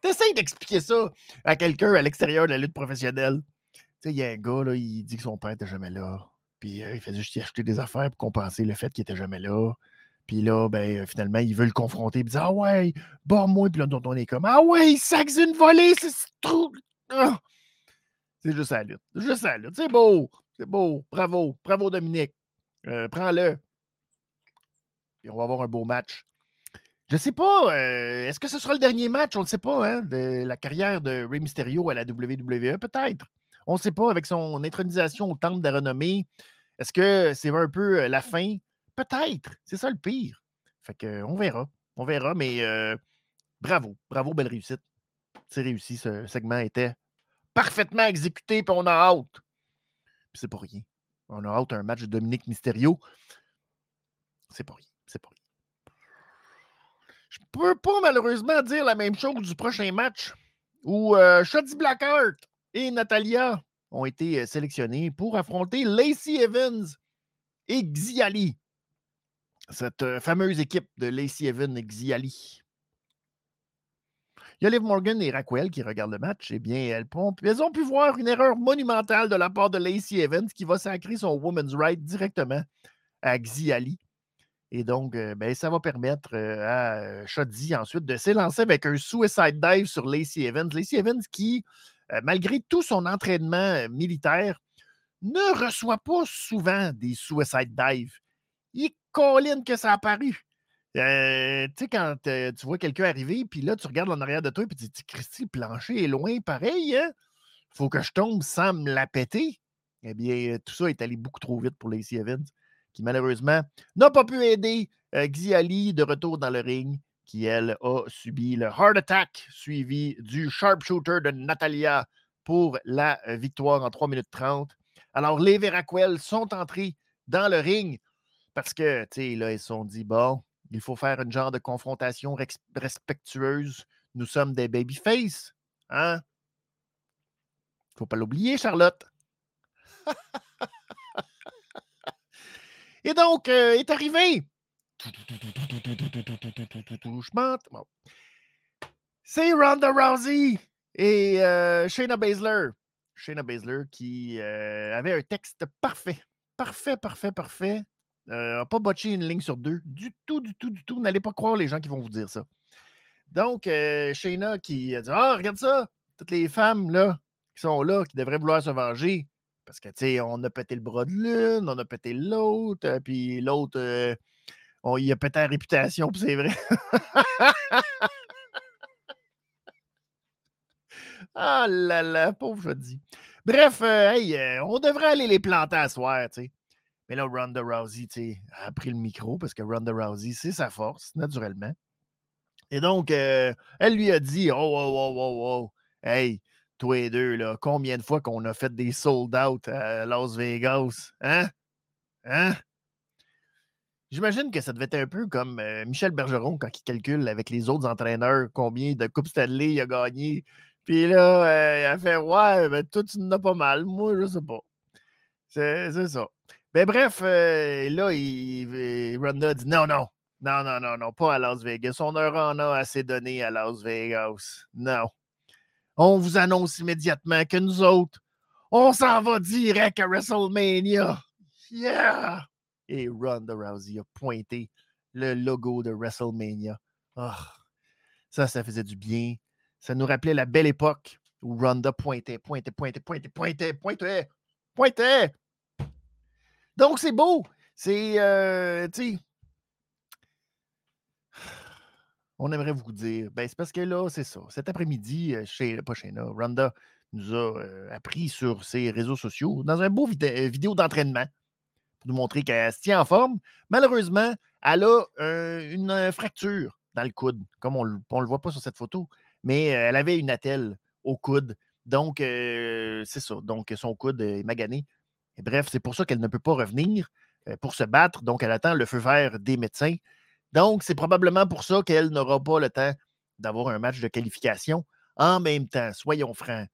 T'essayes d'expliquer ça à quelqu'un à l'extérieur de la lutte professionnelle. Tu sais, il y a un gars, là, il dit que son père n'était jamais là. Puis euh, il fait juste acheter des affaires pour compenser le fait qu'il n'était jamais là. Puis là, ben, euh, finalement, il veut le confronter. Il dit Ah ouais, bon, moi. Puis là, on est comme Ah ouais, il sac une volée, c'est trop. Ah! C'est juste la lutte. Juste la lutte. C'est beau. C'est beau. Bravo. Bravo, Dominique. Euh, prends-le. Et on va avoir un beau match. Je ne sais pas, euh, est-ce que ce sera le dernier match? On ne sait pas, hein, de la carrière de Rey Mysterio à la WWE, peut-être. On ne sait pas, avec son intronisation au temple de la renommée. Est-ce que c'est un peu la fin? Peut-être. C'est ça le pire. Fait que, on verra. On verra, mais euh, bravo. Bravo, belle réussite. C'est réussi. Ce segment était parfaitement exécuté, puis on a hâte. Puis c'est pas rien. On a hâte un match de Dominique Mysterio. C'est pas rien. C'est pas rien. Je peux pas malheureusement dire la même chose du prochain match où euh, Shotzi Blackheart et Natalia ont été euh, sélectionnés pour affronter Lacey Evans et Xiali cette euh, fameuse équipe de Lacey Evans et Xiali. Il y a Liv Morgan et Raquel qui regardent le match. Eh bien, elles, elles, ont pu voir une erreur monumentale de la part de Lacey Evans qui va sacrer son Women's Right directement à Xiali. Et donc, euh, ben, ça va permettre euh, à Shoddy ensuite de s'élancer avec un suicide dive sur Lacey Evans. Lacey Evans qui, malgré tout son entraînement militaire, ne reçoit pas souvent des suicide dives. Colline que ça a apparu. Euh, tu sais, quand euh, tu vois quelqu'un arriver, puis là, tu regardes en arrière de toi, puis tu dis, Christy, le plancher est loin, pareil, hein? Faut que je tombe sans me la péter. Eh bien, tout ça est allé beaucoup trop vite pour Lacey Evans, qui malheureusement n'a pas pu aider euh, Xiali de retour dans le ring, qui, elle, a subi le heart attack suivi du sharpshooter de Natalia pour la victoire en 3 minutes 30. Alors, les Veraquel sont entrés dans le ring. Parce que, tu sais, là, ils se sont dit, bon, il faut faire une genre de confrontation respectueuse. Nous sommes des babyface. Hein? Faut pas l'oublier, Charlotte. Et donc, euh, est arrivé. C'est Ronda Rousey et euh, Shayna Baszler. Shayna Baszler qui euh, avait un texte parfait. Parfait, parfait, parfait. Euh, pas botché une ligne sur deux. Du tout, du tout, du tout. N'allez pas croire les gens qui vont vous dire ça. Donc, euh, Shayna qui a dit Ah, regarde ça, toutes les femmes là, qui sont là, qui devraient vouloir se venger. Parce que, tu sais, on a pété le bras de l'une, on a pété l'autre, euh, puis l'autre, on y a pété la réputation, puis c'est vrai. ah là là, pauvre je. Bref, on devrait aller les planter à soir, tu sais. Mais là, Ronda Rousey a pris le micro parce que Ronda Rousey, c'est sa force, naturellement. Et donc, euh, elle lui a dit Oh, oh, oh, oh, oh, hey, toi et deux, là, combien de fois qu'on a fait des sold out à Las Vegas? Hein? Hein? J'imagine que ça devait être un peu comme euh, Michel Bergeron quand il calcule avec les autres entraîneurs combien de Coupes Stanley il a gagné. Puis là, euh, il a fait Ouais, ben, toi, tu n'as pas mal. Moi, je sais pas. C'est ça. Ben, bref, euh, là, il, Ronda dit Non, non, non, non, non, non, pas à Las Vegas. On en a assez donné à Las Vegas. Non. On vous annonce immédiatement que nous autres, on s'en va direct à WrestleMania. Yeah! Et Ronda Rousey a pointé le logo de WrestleMania. Ah, ça, ça faisait du bien. Ça nous rappelait la belle époque où Ronda pointait, pointait, pointait, pointait, pointait, pointait, pointait. Donc, c'est beau. C'est, euh, on aimerait vous dire, ben, c'est parce que là, c'est ça. Cet après-midi, euh, chez, pas chez nous, Ronda nous a euh, appris sur ses réseaux sociaux, dans un beau vidéo d'entraînement, pour nous montrer qu'elle se tient en forme. Malheureusement, elle a une fracture dans le coude, comme on ne le voit pas sur cette photo, mais elle avait une attelle au coude. Donc, c'est ça. Donc, son coude est magané. Bref, c'est pour ça qu'elle ne peut pas revenir pour se battre. Donc, elle attend le feu vert des médecins. Donc, c'est probablement pour ça qu'elle n'aura pas le temps d'avoir un match de qualification. En même temps, soyons francs,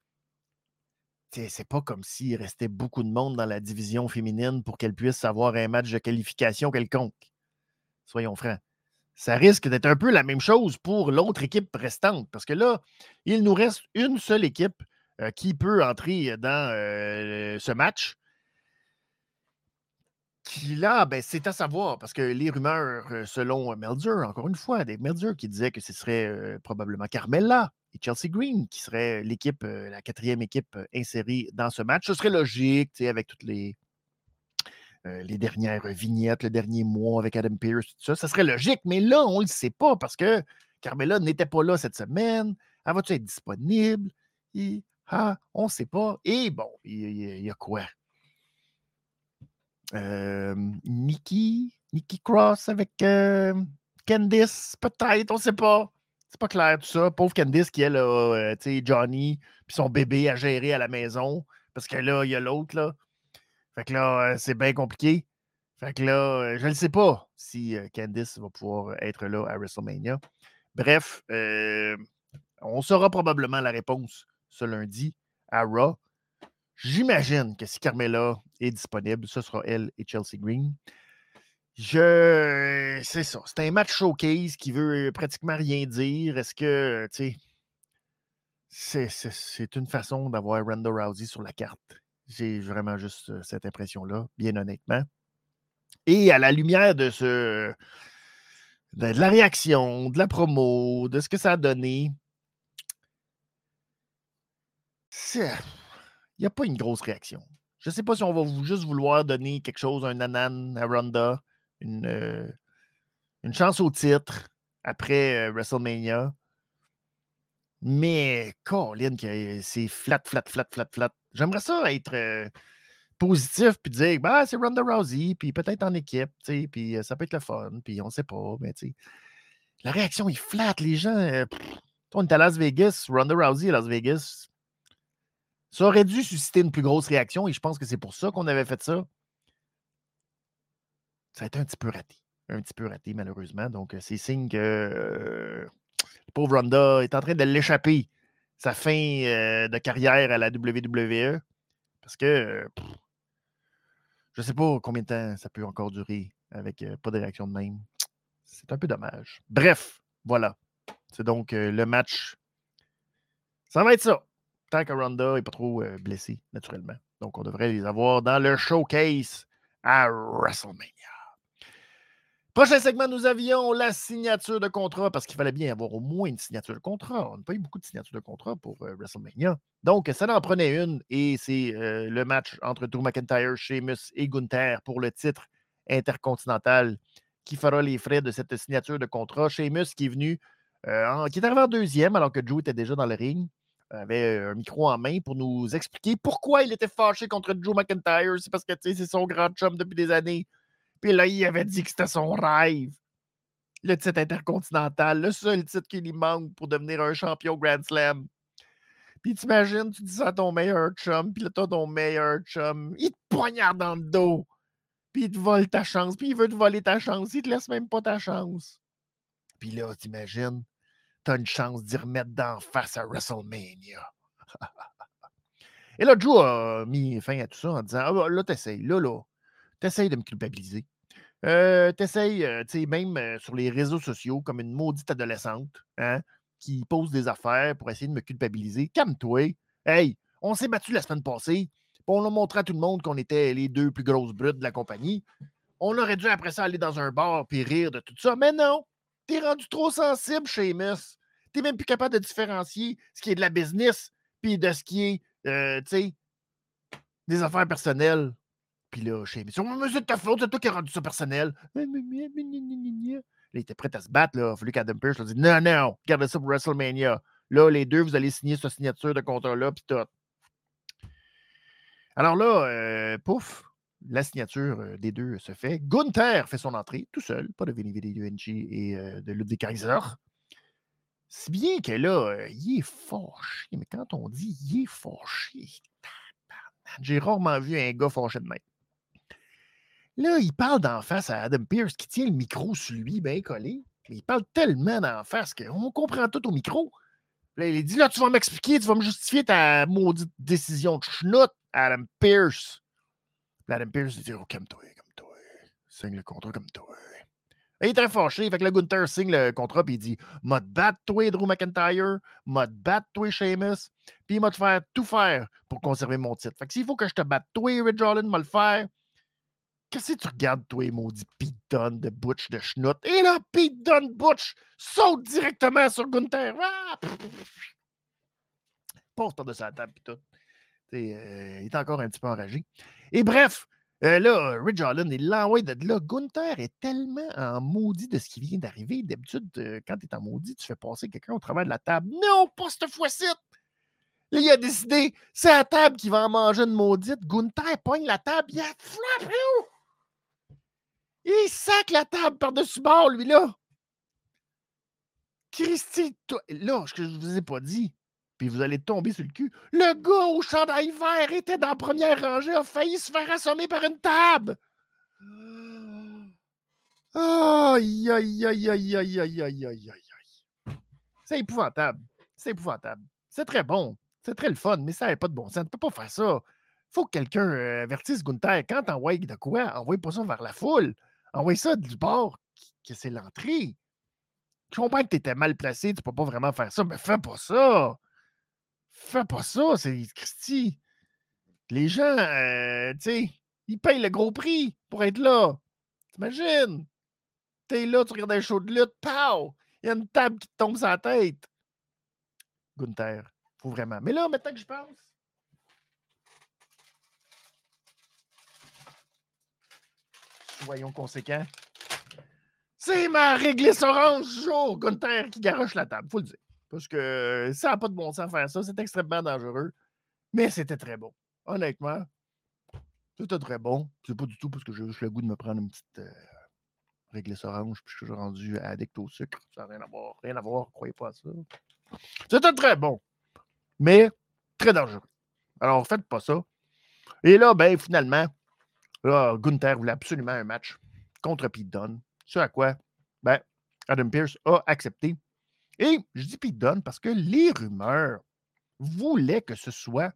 c'est pas comme s'il restait beaucoup de monde dans la division féminine pour qu'elle puisse avoir un match de qualification quelconque. Soyons francs. Ça risque d'être un peu la même chose pour l'autre équipe restante, parce que là, il nous reste une seule équipe euh, qui peut entrer dans euh, ce match. Qui là, ben, c'est à savoir, parce que les rumeurs, euh, selon Melzer, encore une fois, des Melzer qui disaient que ce serait probablement Carmella, et Chelsea Green, qui serait l'équipe, euh, la quatrième équipe euh, insérée dans ce match. Ce serait logique, avec toutes les, euh, dernières vignettes, le dernier mois avec Adam Pierce, tout ça. Ça serait logique, mais là, on ne le sait pas parce que Carmela n'était pas là cette semaine. Elle va-tu être disponible? on ne sait pas. Et bon, il y, a quoi? Euh, Nikki, Nikki Cross avec Candice, peut-être, on ne sait pas. C'est pas clair tout ça. Pauvre Candice qui, a euh, Johnny puis son bébé à gérer à la maison. Parce que là, il y a l'autre, là. Fait que là, euh, c'est bien compliqué. Fait que là, euh, je ne sais pas si Candice va pouvoir être là à WrestleMania. Bref, on saura probablement la réponse ce lundi à Raw. J'imagine que si Carmela est disponible, ce sera elle et Chelsea Green. Je. C'est ça. C'est un match showcase qui veut pratiquement rien dire. Est-ce que, tu sais, c'est une façon d'avoir Ronda Rousey sur la carte? J'ai vraiment juste euh, cette impression-là, bien honnêtement. Et à la lumière de ce. de la réaction, de la promo, de ce que ça a donné, il n'y a pas une grosse réaction. Je ne sais pas si on va juste vouloir donner quelque chose, un anan à Ronda une, euh, une chance au titre après euh, WrestleMania. Mais, Colin, c'est flat, flat, flat, flat, flat. J'aimerais ça être euh, positif puis dire, bah, c'est Ronda Rousey, puis peut-être en équipe, puis ça peut être le fun, puis on ne sait pas, mais. La réaction est flat, les gens. on est à Las Vegas, Ronda Rousey à Las Vegas. Ça aurait dû susciter une plus grosse réaction et je pense que c'est pour ça qu'on avait fait ça ça a été un petit peu raté. Un petit peu raté, malheureusement. Donc, c'est signe que le pauvre Ronda est en train de l'échapper, sa fin de carrière à la WWE. Parce que je ne sais pas combien de temps ça peut encore durer avec pas de réaction de même. C'est un peu dommage. Bref, voilà. C'est donc le match. Ça va être ça. Tant que Ronda n'est pas trop blessé, naturellement. Donc, on devrait les avoir dans le showcase à WrestleMania. Prochain segment, nous avions la signature de contrat parce qu'il fallait bien avoir au moins une signature de contrat. On n'a pas eu beaucoup de signatures de contrat pour WrestleMania. Donc, ça en prenait une et c'est le match entre Drew McIntyre, Sheamus et Gunther pour le titre intercontinental qui fera les frais de cette signature de contrat. Sheamus qui est venu, qui est arrivé en deuxième alors que Drew était déjà dans le ring avait un micro en main pour nous expliquer pourquoi il était fâché contre Drew McIntyre. C'est parce que c'est son grand chum depuis des années. Puis là, il avait dit que c'était son rêve. Le titre intercontinental, le seul titre qui lui manque pour devenir un champion Grand Slam. Puis t'imagines, tu dis ça à ton meilleur chum, puis là, t'as ton meilleur chum, il te poignarde dans le dos. Puis il te vole ta chance. Puis il veut te voler ta chance. Il te laisse même pas ta chance. Puis là, t'imagines, une chance d'y remettre d'en face à WrestleMania. Et là, Joe a mis fin à tout ça en disant Ah, bah, là, t'essayes, là, là, t'essayes de me culpabiliser. Euh, t'essayes, euh, tu sais, même euh, sur les réseaux sociaux, comme une maudite adolescente, hein, qui pose des affaires pour essayer de me culpabiliser. Calme-toi. Hey, on s'est battu la semaine passée. On a montré à tout le monde qu'on était les deux plus grosses brutes de la compagnie. On aurait dû après ça aller dans un bar puis rire de tout ça. Mais non, t'es rendu trop sensible, Seamus. T'es même plus capable de différencier ce qui est de la business puis de ce qui est, euh, tu des affaires personnelles. Puis là, oh, mais c'est ta faute, c'est toi qui as rendu ça personnel. Là, il était prêt à se battre. Là. Il a fallu qu'Adam lui dit Non, non, gardez ça pour WrestleMania. Là, les deux, vous allez signer cette signature de contrat-là, puis tout. Alors là, euh, pouf, la signature euh, des deux se fait. Gunther fait son entrée tout seul, pas de UNG et de Ludwig Kaiser. Si bien que là, euh, il est fâché. Mais quand on dit il est fâché, j'ai rarement vu un gars fâché de même. Là, il parle d'en face à Adam Pierce qui tient le micro sur lui, bien collé. il parle tellement d'en face qu'on comprend tout au micro. Là, il dit Là, tu vas m'expliquer, tu vas me justifier ta maudite décision de schnout, Adam Pierce. Adam Pierce dit Oh, calme-toi, calme-toi. Signe le contrat comme toi. Il est très fâché. Fait que le Gunther signe le contrat puis il dit M'a battre toi, Drew McIntyre, m'a battre toi, Sheamus, puis il m'a te faire tout faire pour conserver mon titre. Fait que s'il faut que je te batte toi, Ridge Holland, m'a le faire. Qu'est-ce que tu regardes, toi, maudit Dunne de Butch de Schnout? Et là, Dunne Butch saute directement sur Gunther. Ah! Pose de sa table, pis tout. Euh, il est encore un petit peu enragé. Et bref, euh, là, Ridge Holland, il l'envoie de là. Gunther est tellement en maudit de ce qui vient d'arriver. D'habitude, euh, quand tu es en maudit, tu fais passer quelqu'un au travers de la table. Non, pas cette fois-ci! Là, il a décidé, c'est la table qui va en manger une maudite. Gunther pogne la table, il a frappé. Il sac la table par-dessus bord, lui, là. Christy, là, ce que je ne vous ai pas dit, puis vous allez tomber sur le cul. Le gars au chandail vert était dans la première rangée, a failli se faire assommer par une table. Aïe, aïe, aïe, aïe, aïe, aïe, aïe, aïe, aïe. C'est épouvantable. C'est épouvantable. C'est très bon. C'est très le fun, mais ça n'a pas de bon sens. Tu ne peux pas faire ça. faut que quelqu'un euh, avertisse Gunther. Quand t'envoies de quoi, envoie pas ça vers la foule. Envoie ça du bord que c'est l'entrée. Je comprends que tu étais mal placé, tu peux pas vraiment faire ça, mais fais pas ça. Fais pas ça, c'est Christy. Les gens, euh, tu sais, ils payent le gros prix pour être là. T'imagines? T'es là, tu regardes un show de lutte, pow! Il y a une table qui te tombe sur la tête. Gunther, faut vraiment. Mais là, maintenant que je pense, soyons conséquents. C'est ma réglisse orange jour, Gunther qui garoche la table, faut le dire. Parce que ça n'a pas de bon sens faire ça, c'est extrêmement dangereux. Mais c'était très bon. Honnêtement, c'était très bon. C'est pas du tout parce que j'ai juste le goût de me prendre une petite euh, réglisse orange, puis je suis rendu addict au sucre. Ça n'a rien à voir. Rien à voir, croyez pas à ça. C'était très bon. Mais très dangereux. Alors, faites pas ça. Et là, ben, finalement, Gunther voulait absolument un match contre Pete Dunne. Ce à quoi ben, Adam Pierce a accepté. Et je dis Pete Dunne parce que les rumeurs voulaient que ce soit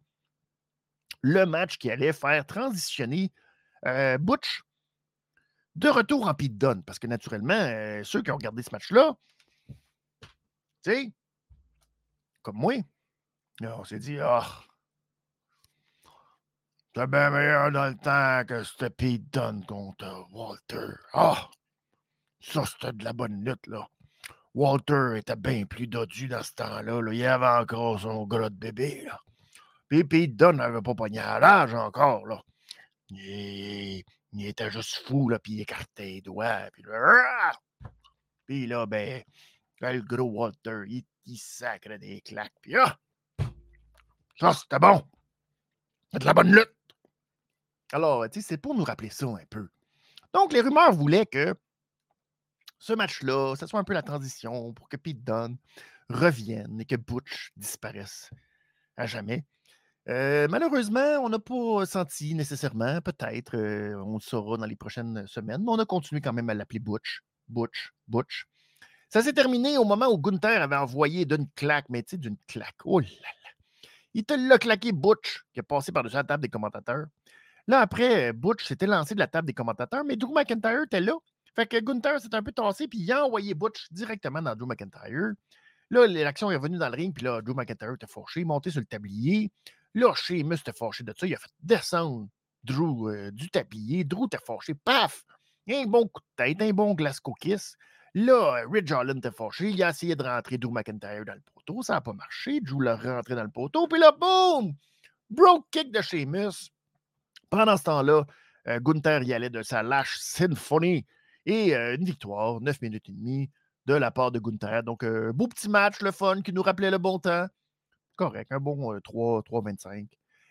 le match qui allait faire transitionner euh, Butch de retour en Pete Dunne. Parce que naturellement, euh, ceux qui ont regardé ce match-là, tu sais, comme moi, on s'est dit, ah, c'était bien meilleur dans le temps que c'était Pete Dunne contre Walter. Ah! Ça, c'était de la bonne lutte, là. Walter était bien plus dodu dans ce temps-là. Là. Il avait encore son gros de bébé. Là. Puis Pete Dunne n'avait pas pogné à l'âge encore. Là. Il, était juste fou, là, puis il écartait les doigts. Puis là, ben, le gros Walter, il, il des claques. Puis ah! Ça, c'était bon. C'était de la bonne lutte. Alors, tu sais, c'est pour nous rappeler ça un peu. Donc, les rumeurs voulaient que ce match-là, ce soit un peu la transition pour que Pete Dunne revienne et que Butch disparaisse à jamais. Euh, malheureusement, on n'a pas senti nécessairement, peut-être, euh, on le saura dans les prochaines semaines, mais on a continué quand même à l'appeler Butch. Butch, Butch. Ça s'est terminé au moment où Gunther avait envoyé d'une claque, mais tu sais, d'une claque. Oh là là. Il te l'a claqué Butch, qui est passé par-dessus la table des commentateurs. Là, après, Butch s'était lancé de la table des commentateurs, mais Drew McIntyre était là. Fait que Gunther s'est un peu tassé, puis il a envoyé Butch directement dans Drew McIntyre. Là, l'action est revenue dans le ring, puis là, Drew McIntyre était fâché, monté sur le tablier. Là, Sheamus était fâché de ça. Il a fait descendre Drew euh, du tablier. Drew était fâché. Paf! Un bon coup de tête, un bon Glasgow kiss. Là, Ridge Holland était fâché. Il a essayé de rentrer Drew McIntyre dans le poteau. Ça n'a pas marché. Drew l'a rentré dans le poteau. Puis là, boum! Broke kick de Sheamus. Pendant ce temps-là, euh, Gunther y allait de sa lâche symphonie. Et une victoire, 9 minutes et demie, de la part de Gunther. Donc, un beau petit match, le fun, qui nous rappelait le bon temps. Correct, un bon 3-25.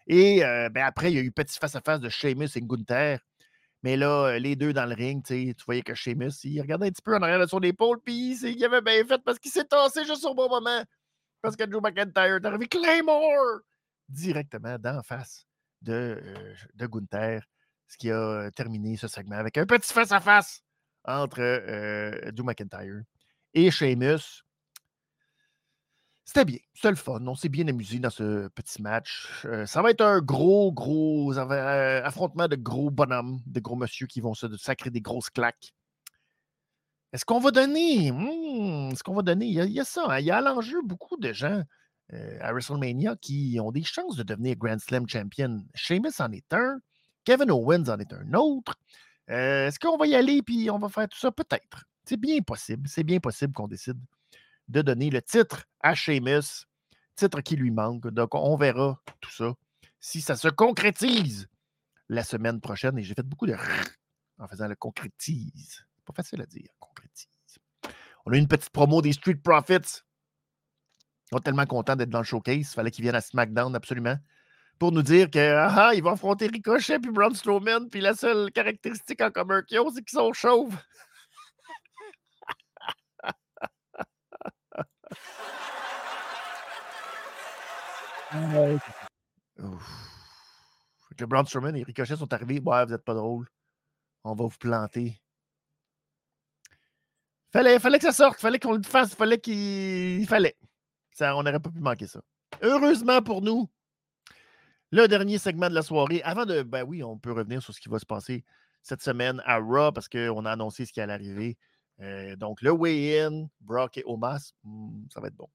Et ben, après, il y a eu petit face-à-face de Sheamus et Gunther. Mais là, les deux dans le ring, tu voyais que Sheamus, il regardait un petit peu en arrière de son épaule, puis il avait bien fait parce qu'il s'est tassé juste au bon moment. Parce que Drew McIntyre est arrivé Claymore directement d'en face de, de Gunther, ce qui a terminé ce segment avec un petit face-à-face entre Drew McIntyre et Sheamus. C'était bien, c'était le fun. On s'est bien amusé dans ce petit match. Euh, ça va être un gros, gros euh, affrontement de gros bonhommes, de gros monsieur qui vont se sacrer des grosses claques. Est-ce qu'on va donner? Hmm, est-ce qu'on va donner? Il y a, ça. Hein. Il y a à l'enjeu beaucoup de gens euh, à WrestleMania qui ont des chances de devenir Grand Slam champion. Sheamus en est un. Kevin Owens en est un autre. Est-ce qu'on va y aller et on va faire tout ça? Peut-être. C'est bien possible. C'est bien possible qu'on décide de donner le titre à Sheamus, titre qui lui manque. Donc, on verra tout ça si ça se concrétise la semaine prochaine. Et j'ai fait beaucoup de en faisant le concrétise. Pas facile à dire, concrétise. On a une petite promo des Street Profits. On est tellement content d'être dans le showcase. Il fallait qu'ils viennent à SmackDown absolument pour nous dire que ah, ah ils vont affronter Ricochet puis Braun Strowman. Puis la seule caractéristique en commun qu'ils ont, c'est qu'ils sont chauves. Le Braun Strowman et Ricochet sont arrivés. Ouais, vous n'êtes pas drôle. On va vous planter. Fallait, fallait que ça sorte. Fallait qu'on le fasse. Fallait qu'il fallait. Ça, on n'aurait pas pu manquer ça. Heureusement pour nous, le dernier segment de la soirée, avant de. Ben oui, on peut revenir sur ce qui va se passer cette semaine à Raw parce qu'on a annoncé ce qui allait arriver. Euh, donc, le weigh-in, Brock et Omas, hmm, ça va être bon.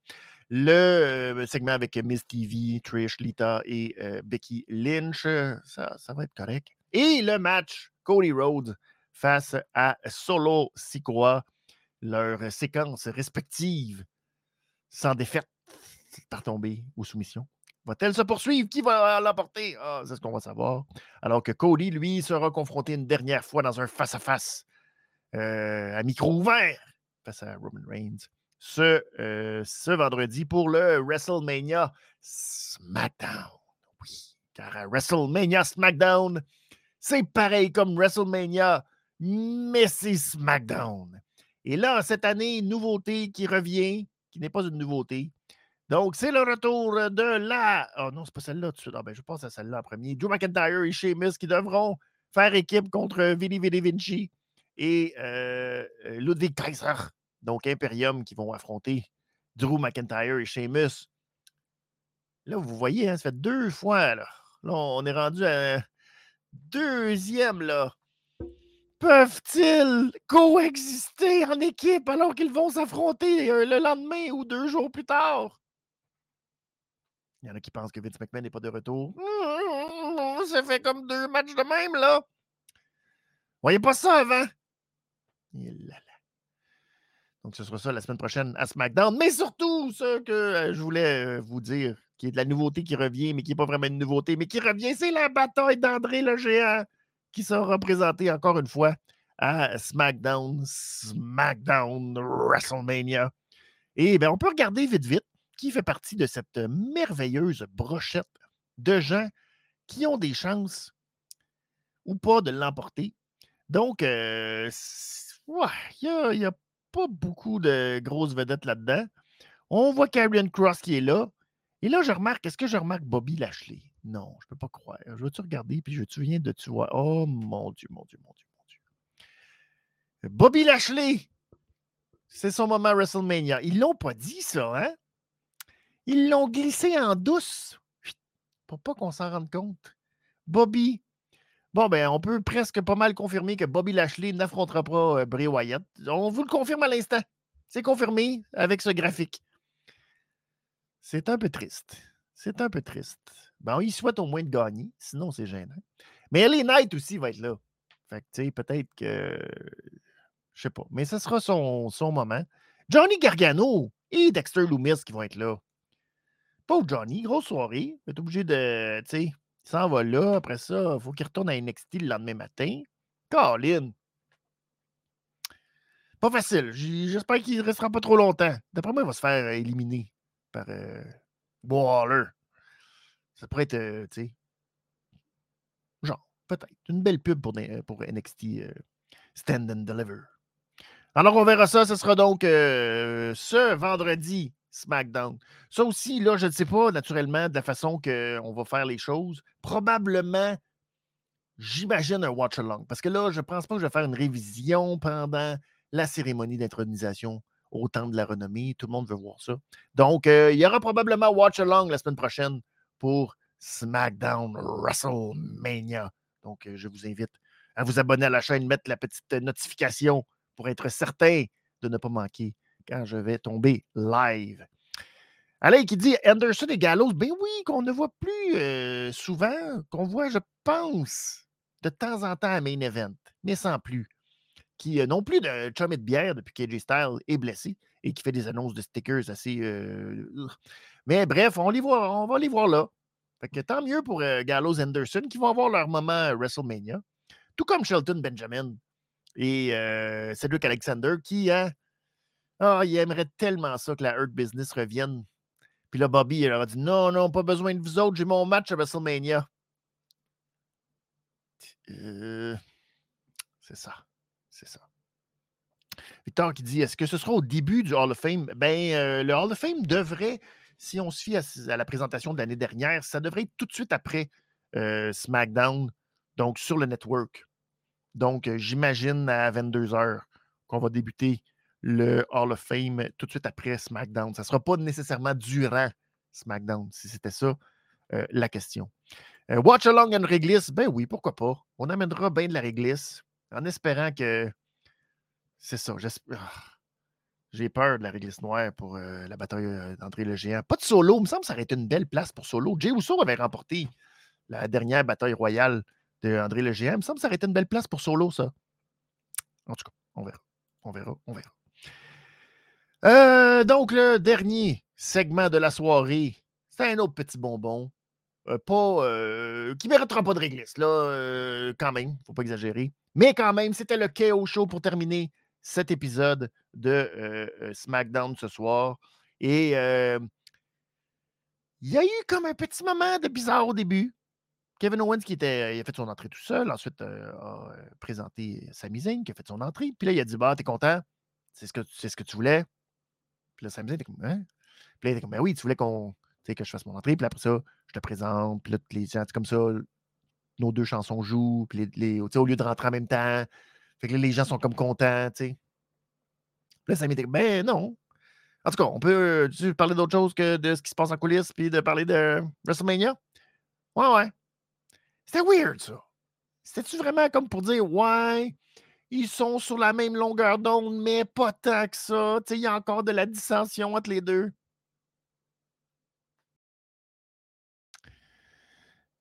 Le euh, segment avec Miss TV, Trish, Lita et euh, Becky Lynch, ça, va être correct. Et le match Cody Rhodes face à Solo Sikoa, leur séquence respective sans défaite par tomber ou soumission. Va-t-elle se poursuivre? Qui va l'emporter? Ah, c'est ce qu'on va savoir. Alors que Cody, lui, sera confronté une dernière fois dans un face-à-face euh, à micro ouvert face à Roman Reigns ce, euh, ce vendredi pour le WrestleMania SmackDown. Oui, car à WrestleMania SmackDown, c'est pareil comme WrestleMania, mais c'est SmackDown. Et là, cette année, nouveauté qui revient, qui n'est pas une nouveauté. Donc, c'est le retour de la. Oh non, c'est pas celle-là tout de suite. Ah, ben, je pense à celle-là en premier. Drew McIntyre et Sheamus qui devront faire équipe contre Vili Vili Vinci et euh, euh, Ludwig Kaiser, donc Imperium, qui vont affronter Drew McIntyre et Sheamus. Là, vous voyez, hein, ça fait deux fois. Là, on est rendu à deuxième. là. Peuvent-ils coexister en équipe alors qu'ils vont s'affronter euh, le lendemain ou deux jours plus tard? Il y en a qui pensent que Vince McMahon n'est pas de retour. Ça fait comme deux matchs de même, là. Voyez pas ça avant. Donc, ce sera ça la semaine prochaine à SmackDown. Mais surtout, ce que euh, je voulais euh, vous dire, qui est de la nouveauté qui revient, mais qui n'est pas vraiment une nouveauté, mais qui revient, c'est la bataille d'André le géant qui sera présentée encore une fois à SmackDown, SmackDown WrestleMania. Et bien, on peut regarder vite, vite qui fait partie de cette merveilleuse brochette de gens qui ont des chances ou pas de l'emporter. Donc, euh, il n'y a, pas beaucoup de grosses vedettes là-dedans. On voit Karrion Cross qui est là. Et là, je remarque, est-ce que je remarque Bobby Lashley? Non, je ne peux pas croire. Je veux-tu regarder, puis je te viens de tu. Oh mon Dieu, mon Dieu, mon Dieu, mon Dieu. Bobby Lashley! C'est son moment WrestleMania. Ils l'ont pas dit, ça, hein? Ils l'ont glissé en douce pour pas qu'on s'en rende compte. Bobby. Bon, ben, on peut presque pas mal confirmer que Bobby Lashley n'affrontera pas euh, Bray Wyatt. On vous le confirme à l'instant. C'est confirmé avec ce graphique. C'est un peu triste. C'est un peu triste. Ben, il souhaite au moins de gagner, sinon c'est gênant. Mais Ellie Knight aussi va être là. Fait que, tu sais, peut-être que. Je sais pas. Mais ce sera son, son moment. Johnny Gargano et Dexter Loomis qui vont être là. Pauvre Johnny, grosse soirée. Il est obligé de. Tu sais, il s'en va là. Après ça, il faut qu'il retourne à NXT le lendemain matin. Colin. Pas facile. J'espère qu'il ne restera pas trop longtemps. D'après moi, il va se faire éliminer par euh. Ça pourrait être, euh, tu sais, genre, peut-être, une belle pub pour, pour NXT euh, Stand and Deliver. Alors, on verra ça. Ce sera donc ce vendredi SmackDown. Ça aussi, là, je ne sais pas, naturellement, de la façon qu'on va faire les choses. Probablement, j'imagine un watch-along. Parce que là, je ne pense pas que je vais faire une révision pendant la cérémonie d'intronisation au temps de la renommée. Tout le monde veut voir ça. Donc, il y aura probablement watch-along la semaine prochaine pour SmackDown WrestleMania. Donc, je vous invite à vous abonner à la chaîne, mettre la petite notification pour être certain de ne pas manquer quand je vais tomber live. Alain qui dit Anderson et Gallows, ben oui, qu'on ne voit plus euh, souvent, qu'on voit, je pense, de temps en temps à Main Event, mais sans plus. Qui euh, non plus de chum de bière depuis KJ Styles est blessé et qui fait des annonces de stickers assez. Euh, mais bref, on, les voit, on va les voir là. Fait que tant mieux pour Gallows Anderson qui vont avoir leur moment WrestleMania. Tout comme Shelton Benjamin et Cedric Alexander qui, hein, ah, il aimerait tellement ça que la Hurt Business revienne. Puis là, Bobby, il leur a dit Non, non, pas besoin de vous autres, j'ai mon match à WrestleMania. Euh, c'est ça. C'est ça. Victor qui dit Est-ce que ce sera au début du Hall of Fame? Ben, euh, le Hall of Fame devrait, si on se fie à, la présentation de l'année dernière, ça devrait être tout de suite après euh, SmackDown, donc sur le network. Donc, j'imagine à 22 h qu'on va débuter le Hall of Fame tout de suite après SmackDown. Ça ne sera pas nécessairement durant SmackDown, si c'était ça euh, la question. Euh, watch Along and Réglisse, ben oui, pourquoi pas. On amènera bien de la réglisse en espérant que. C'est ça. Ah, j'ai peur de la réglisse noire pour euh, la bataille d'André le Géant. Pas de solo, il me semble que ça aurait été une belle place pour solo. Jay Uso avait remporté la dernière bataille royale d'André le Géant. Il me semble que ça aurait été une belle place pour solo, ça. En tout cas, on verra. On verra, on verra. Euh, donc, le dernier segment de la soirée, c'est un autre petit bonbon. Euh, pas, euh, qui ne méritera pas de réglisse, là, quand même, faut pas exagérer. Mais quand même, c'était le KO Show pour terminer cet épisode de SmackDown ce soir. Et il y a eu comme un petit moment de bizarre au début. Kevin Owens qui était, il a fait son entrée tout seul, ensuite a présenté Sami Zayn qui a fait son entrée. Puis là, il a dit Bah, t'es content? C'est ce, que, ce que tu voulais? Puis là, Sami Zayn était comme Hein? Puis là, il était comme Ben oui, tu voulais qu'on, que je fasse mon entrée. Puis après ça, je te présente. Puis là, les gens, comme ça, nos deux chansons jouent. Puis les, au lieu de rentrer en même temps, fait que là, les gens sont comme contents. tu sais. Puis là, Sami était comme Ben non. En tout cas, on peut parler d'autre chose que de ce qui se passe en coulisses puis de parler de WrestleMania? Ouais, ouais. C'était weird, ça. C'était-tu vraiment comme pour dire, ouais, ils sont sur la même longueur d'onde, mais pas tant que ça. Il y a encore de la dissension entre les deux.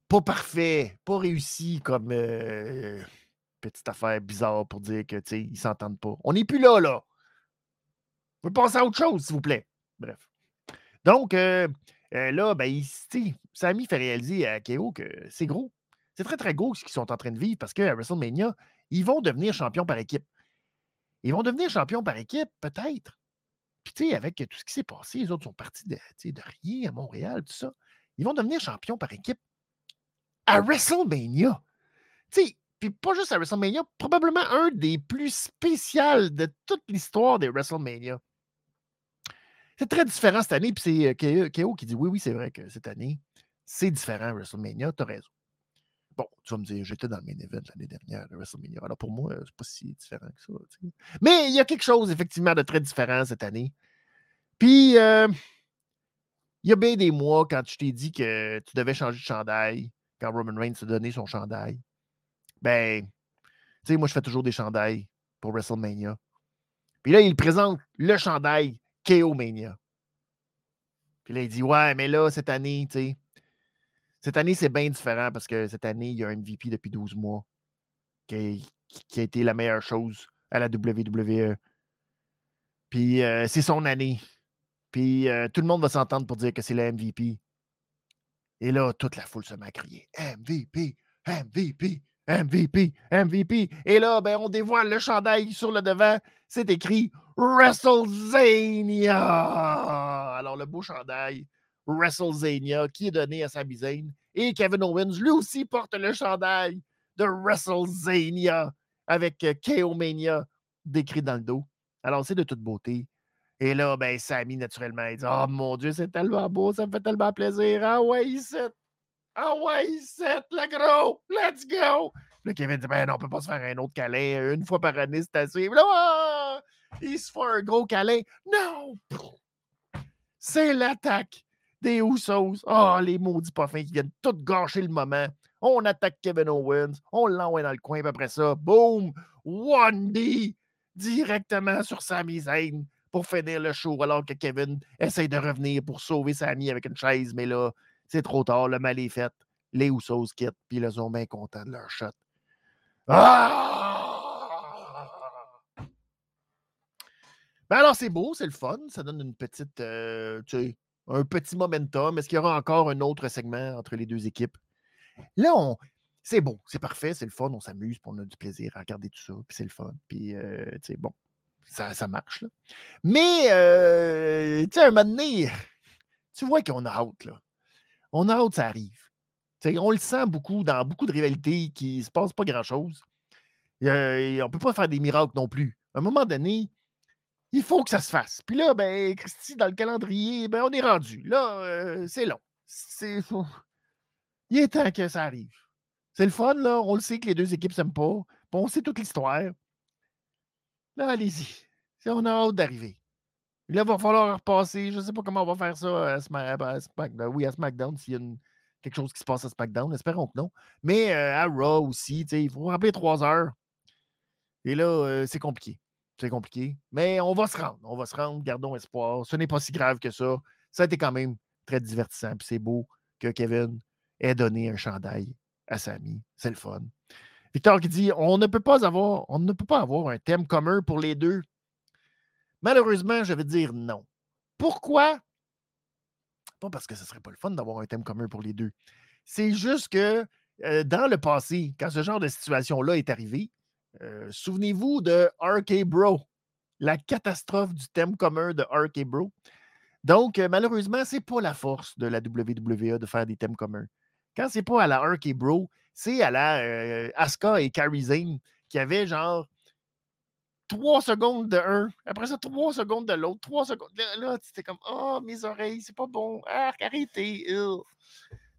Pas parfait, pas réussi comme euh, petite affaire bizarre pour dire que ils s'entendent pas. On n'est plus là, là. On peut passer à autre chose, s'il vous plaît. Bref. Donc, euh, euh, là, ben, Samy fait réaliser à Keo que c'est gros. C'est très, très gros ce qu'ils sont en train de vivre parce qu'à WrestleMania, ils vont devenir champions par équipe. Ils vont devenir champions par équipe, peut-être. Puis, tu sais, avec tout ce qui s'est passé, les autres sont partis de, de rien à Montréal, tout ça. Ils vont devenir champions par équipe à WrestleMania. Tu sais, puis pas juste à WrestleMania, probablement un des plus spéciaux de toute l'histoire des WrestleMania. c'est très différent cette année. Puis c'est K.O. qui dit oui, oui, c'est vrai que cette année, c'est différent WrestleMania. Tu as raison. Bon, tu vas me dire, j'étais dans le main event l'année dernière de WrestleMania. Alors pour moi, c'est pas si différent que ça. Mais il y a quelque chose, effectivement, de très différent cette année. Puis, euh, il y a bien des mois, quand je t'ai dit que tu devais changer de chandail, quand Roman Reigns t'a donné son chandail, ben, tu sais, moi, je fais toujours des chandails pour WrestleMania. Puis là, il présente le chandail KO Mania. Puis là, il dit Ouais, mais là, cette année, tu sais, cette année, c'est bien différent parce que cette année, il y a un MVP depuis 12 mois qui a, été la meilleure chose à la WWE. Puis euh, c'est son année. Puis euh, tout le monde va s'entendre pour dire que c'est le MVP. Et là, toute la foule se met à crier MVP, MVP, MVP, MVP. Et là, ben, on dévoile le chandail sur le devant. C'est écrit WrestleZania. Alors, le beau chandail WrestleZania qui est donné à Sami Zayn. Et Kevin Owens, lui aussi, porte le chandail de WrestleZania avec euh, KO Mania décrit dans le dos. Alors, c'est de toute beauté. Et là, ben, Sami, naturellement, il dit Oh mon Dieu, c'est tellement beau, ça me fait tellement plaisir. Ah ouais, ici. Ah ouais, ici, le gros, let's go. Là, Kevin dit Ben on peut pas se faire un autre câlin. Une fois par année, c'est assez. Là, ah! il se fait un gros câlin. Non! C'est l'attaque des Usos. Oh, les maudits pas qui viennent tout gâcher le moment. On attaque Kevin Owens, on l'envoie dans le coin, puis après ça, boum, One D directement sur Sami Zayn pour finir le show, alors que Kevin essaie de revenir pour sauver Sami avec une chaise, mais là, c'est trop tard, le mal est fait. Les Usos quittent, puis ils sont bien contents de leur shot. Ah! Ben alors, c'est beau, c'est le fun. Ça donne une petite, euh, tu sais, un petit momentum. Est-ce qu'il y aura encore un autre segment entre les deux équipes? Là, c'est bon, c'est parfait, c'est le fun, on s'amuse, on a du plaisir à regarder tout ça, puis c'est le fun. Puis, euh, bon, ça, marche. Là. Mais, euh, tu sais, un moment donné, tu vois qu'on a hâte, là. On a hâte, ça arrive. on le sent beaucoup dans beaucoup de rivalités qui ne se passe pas grand-chose. On ne peut pas faire des miracles non plus. À un moment donné, il faut que ça se fasse. Puis là, ben, Christy, dans le calendrier, ben, on est rendu. Là, euh, c'est long. C'est... Il est temps que ça arrive. C'est le fun, là. On le sait que les deux équipes s'aiment pas. on sait toute l'histoire. Là, allez-y. On a hâte d'arriver. Là, il va falloir repasser. Je ne sais pas comment on va faire ça à, SmackDown. Oui, à SmackDown, s'il y a quelque chose qui se passe à SmackDown. Espérons que non. Mais euh, à Raw aussi, il faut rappeler trois heures. Et là, euh, c'est compliqué. C'est compliqué. Mais on va se rendre. On va se rendre. Gardons espoir. Ce n'est pas si grave que ça. Ça a été quand même très divertissant. Puis c'est beau que Kevin ait donné un chandail à Samy. C'est le fun. Victor qui dit on ne peut pas avoir, on ne peut pas avoir un thème commun pour les deux. Malheureusement, je vais dire non. Pourquoi? Pas parce que ce serait pas le fun d'avoir un thème commun pour les deux. C'est juste que euh, dans le passé, quand ce genre de situation-là est arrivé, euh, souvenez-vous de RK Bro, la catastrophe du thème commun de RK Bro. Donc, euh, malheureusement, ce n'est pas la force de la WWE de faire des thèmes communs. Quand c'est pas à la RK Bro, c'est à la euh, Asuka et Kairi Zane qui avaient genre trois secondes de un, après ça, trois secondes de l'autre, trois secondes. Là, c'était comme Oh, mes oreilles, c'est pas bon. Ah, arrêtez.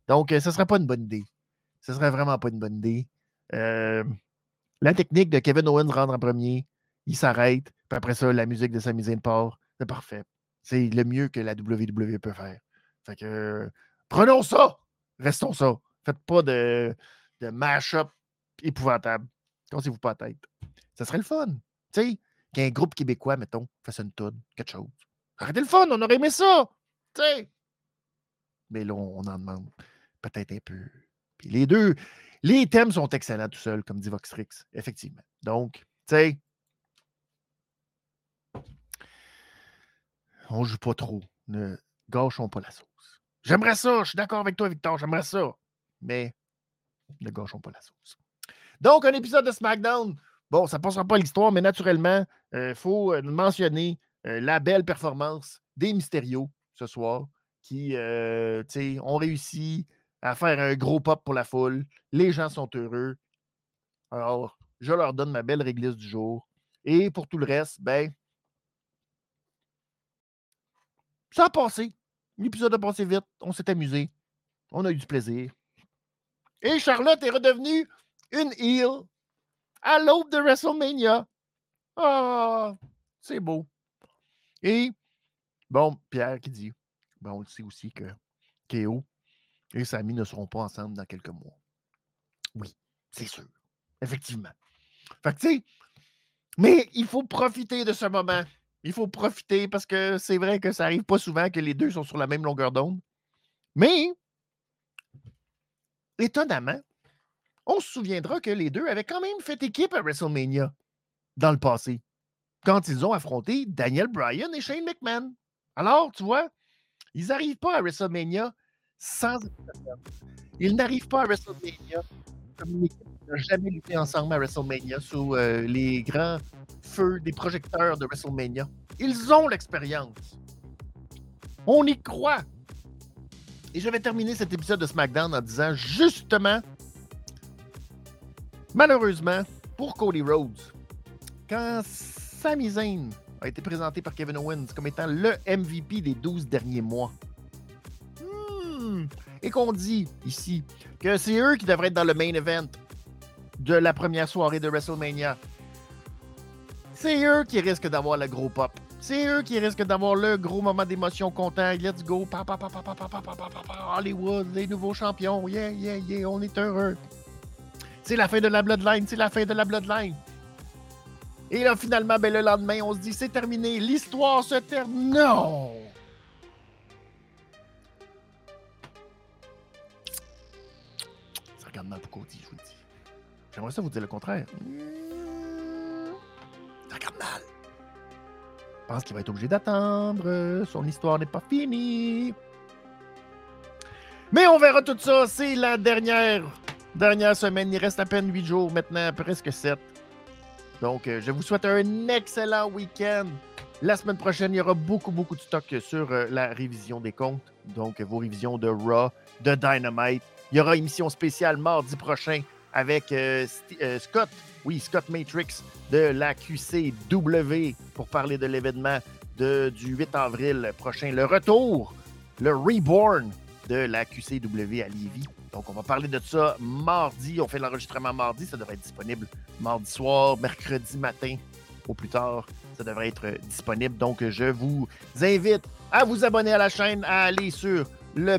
Donc, ce serait pas une bonne idée. Ce serait vraiment pas une bonne idée. La technique de Kevin Owens rentre en premier, il s'arrête, puis après ça, la musique de Sami Zayn part. C'est parfait. C'est le mieux que la WWE peut faire. Fait que prenons ça! Restons ça. Faites pas de, mash-up épouvantable. Cassez-vous pas la tête. Ça serait le fun. Tu sais, qu'un groupe québécois, mettons, fasse une tonne, quelque chose. Arrêtez le fun, on aurait aimé ça. Tu sais. Mais là, on en demande peut-être un peu. Puis les deux, les thèmes sont excellents tout seuls, comme dit Voxrix, effectivement. Donc, tu sais, on joue pas trop. Ne gâchons pas la sauce. J'aimerais ça, je suis d'accord avec toi, Victor, j'aimerais ça. Mais ne gâchons pas la sauce. Donc, un épisode de SmackDown. Bon, ça ne passera pas l'histoire, mais naturellement, il euh, faut euh, mentionner euh, la belle performance des Mysterio ce soir qui ont réussi à faire un gros pop pour la foule. Les gens sont heureux. Alors, je leur donne ma belle réglisse du jour. Et pour tout le reste, ben, ça a passé. L'épisode a passé vite. On s'est amusé. On a eu du plaisir. Et Charlotte est redevenue une heel à l'aube de WrestleMania. Ah, c'est beau. Et, bon, Pierre qui dit, bon, on le sait aussi que Kéo et Samy ne seront pas ensemble dans quelques mois. Oui, c'est sûr. Effectivement. Fait que, tu sais, mais il faut profiter de ce moment. Il faut profiter parce que c'est vrai que ça arrive pas souvent que les deux sont sur la même longueur d'onde. Mais, étonnamment, on se souviendra que les deux avaient quand même fait équipe à WrestleMania dans le passé, quand ils ont affronté Daniel Bryan et Shane McMahon. Alors, tu vois, ils n'arrivent pas à WrestleMania sans Ils n'arrivent pas à WrestleMania comme une équipe qui n'a jamais lutté ensemble à WrestleMania sous euh, les grands feux des projecteurs de WrestleMania. Ils ont l'expérience. On y croit. Et je vais terminer cet épisode de SmackDown en disant justement, malheureusement, pour Cody Rhodes, quand Sami Zayn a été présenté par Kevin Owens comme étant le MVP des 12 derniers mois, et qu'on dit ici que c'est eux qui devraient être dans le main event de la première soirée de WrestleMania, c'est eux qui risquent d'avoir le gros pop. C'est eux qui risquent d'avoir le gros moment d'émotion content. Let's go. Hollywood, les nouveaux champions. Yeah, yeah, yeah, on est heureux. C'est la fin de la Bloodline. C'est la fin de la Bloodline. Et là, finalement, ben, le lendemain, on se dit c'est terminé. L'histoire se termine. Non! Ça regarde mal pour Cody, je vous le dis. J'aimerais ça vous dire le contraire. Regarde mal. Je pense qu'il va être obligé d'attendre. Son histoire n'est pas finie. Mais on verra tout ça. C'est la dernière, dernière semaine. Il reste à peine 8 jours maintenant, presque 7. Donc, euh, je vous souhaite un excellent week-end. La semaine prochaine, il y aura beaucoup, beaucoup de stock sur euh, la révision des comptes. Donc, vos révisions de Raw, de Dynamite. Il y aura émission spéciale mardi prochain avec euh, Scott, oui, Scott Matrix de la QCW pour parler de l'événement du 8 avril prochain. Le retour, le reborn de la QCW à Lévis. Donc, on va parler de ça mardi. On fait l'enregistrement mardi. Ça devrait être disponible mardi soir, mercredi matin au plus tard. Ça devrait être disponible. Donc, je vous invite à vous abonner à la chaîne, à aller sur le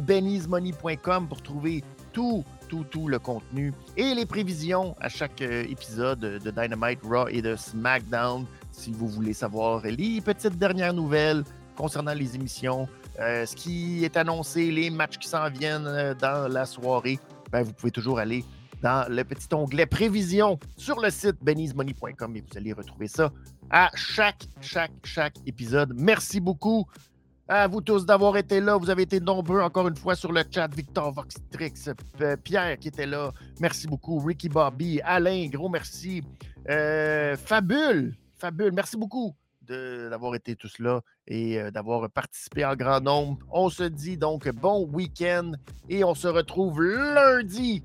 pour trouver tout, tout, tout le contenu et les prévisions à chaque euh, épisode de Dynamite, Raw et de SmackDown. Si vous voulez savoir les petites dernières nouvelles concernant les émissions, euh, ce qui est annoncé, les matchs qui s'en viennent euh, dans la soirée, ben, vous pouvez toujours aller dans le petit onglet prévision sur le site benny'smoney.com et vous allez retrouver ça à chaque, chaque, chaque épisode. Merci beaucoup à vous tous d'avoir été là. Vous avez été nombreux encore une fois sur le chat. Victor Voxtrix, euh, Pierre qui était là. Merci beaucoup. Ricky Bobby, Alain, gros merci. Fabule, Fabule, merci beaucoup d'avoir été tous là et euh, d'avoir participé en grand nombre. On se dit donc bon week-end et on se retrouve lundi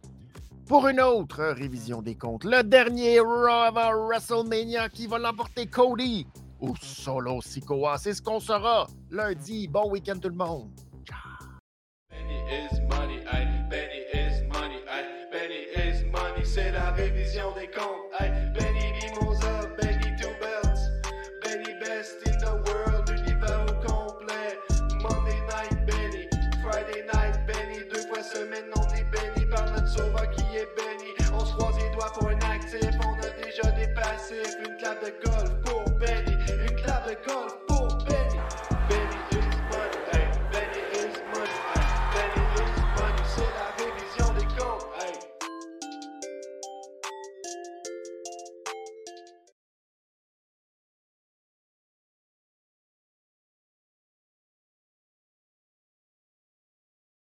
pour une autre révision des comptes. Le dernier Raw WrestleMania qui va l'emporter Cody ou Solo Sikoa. C'est ce qu'on sera lundi. Bon week-end tout le monde.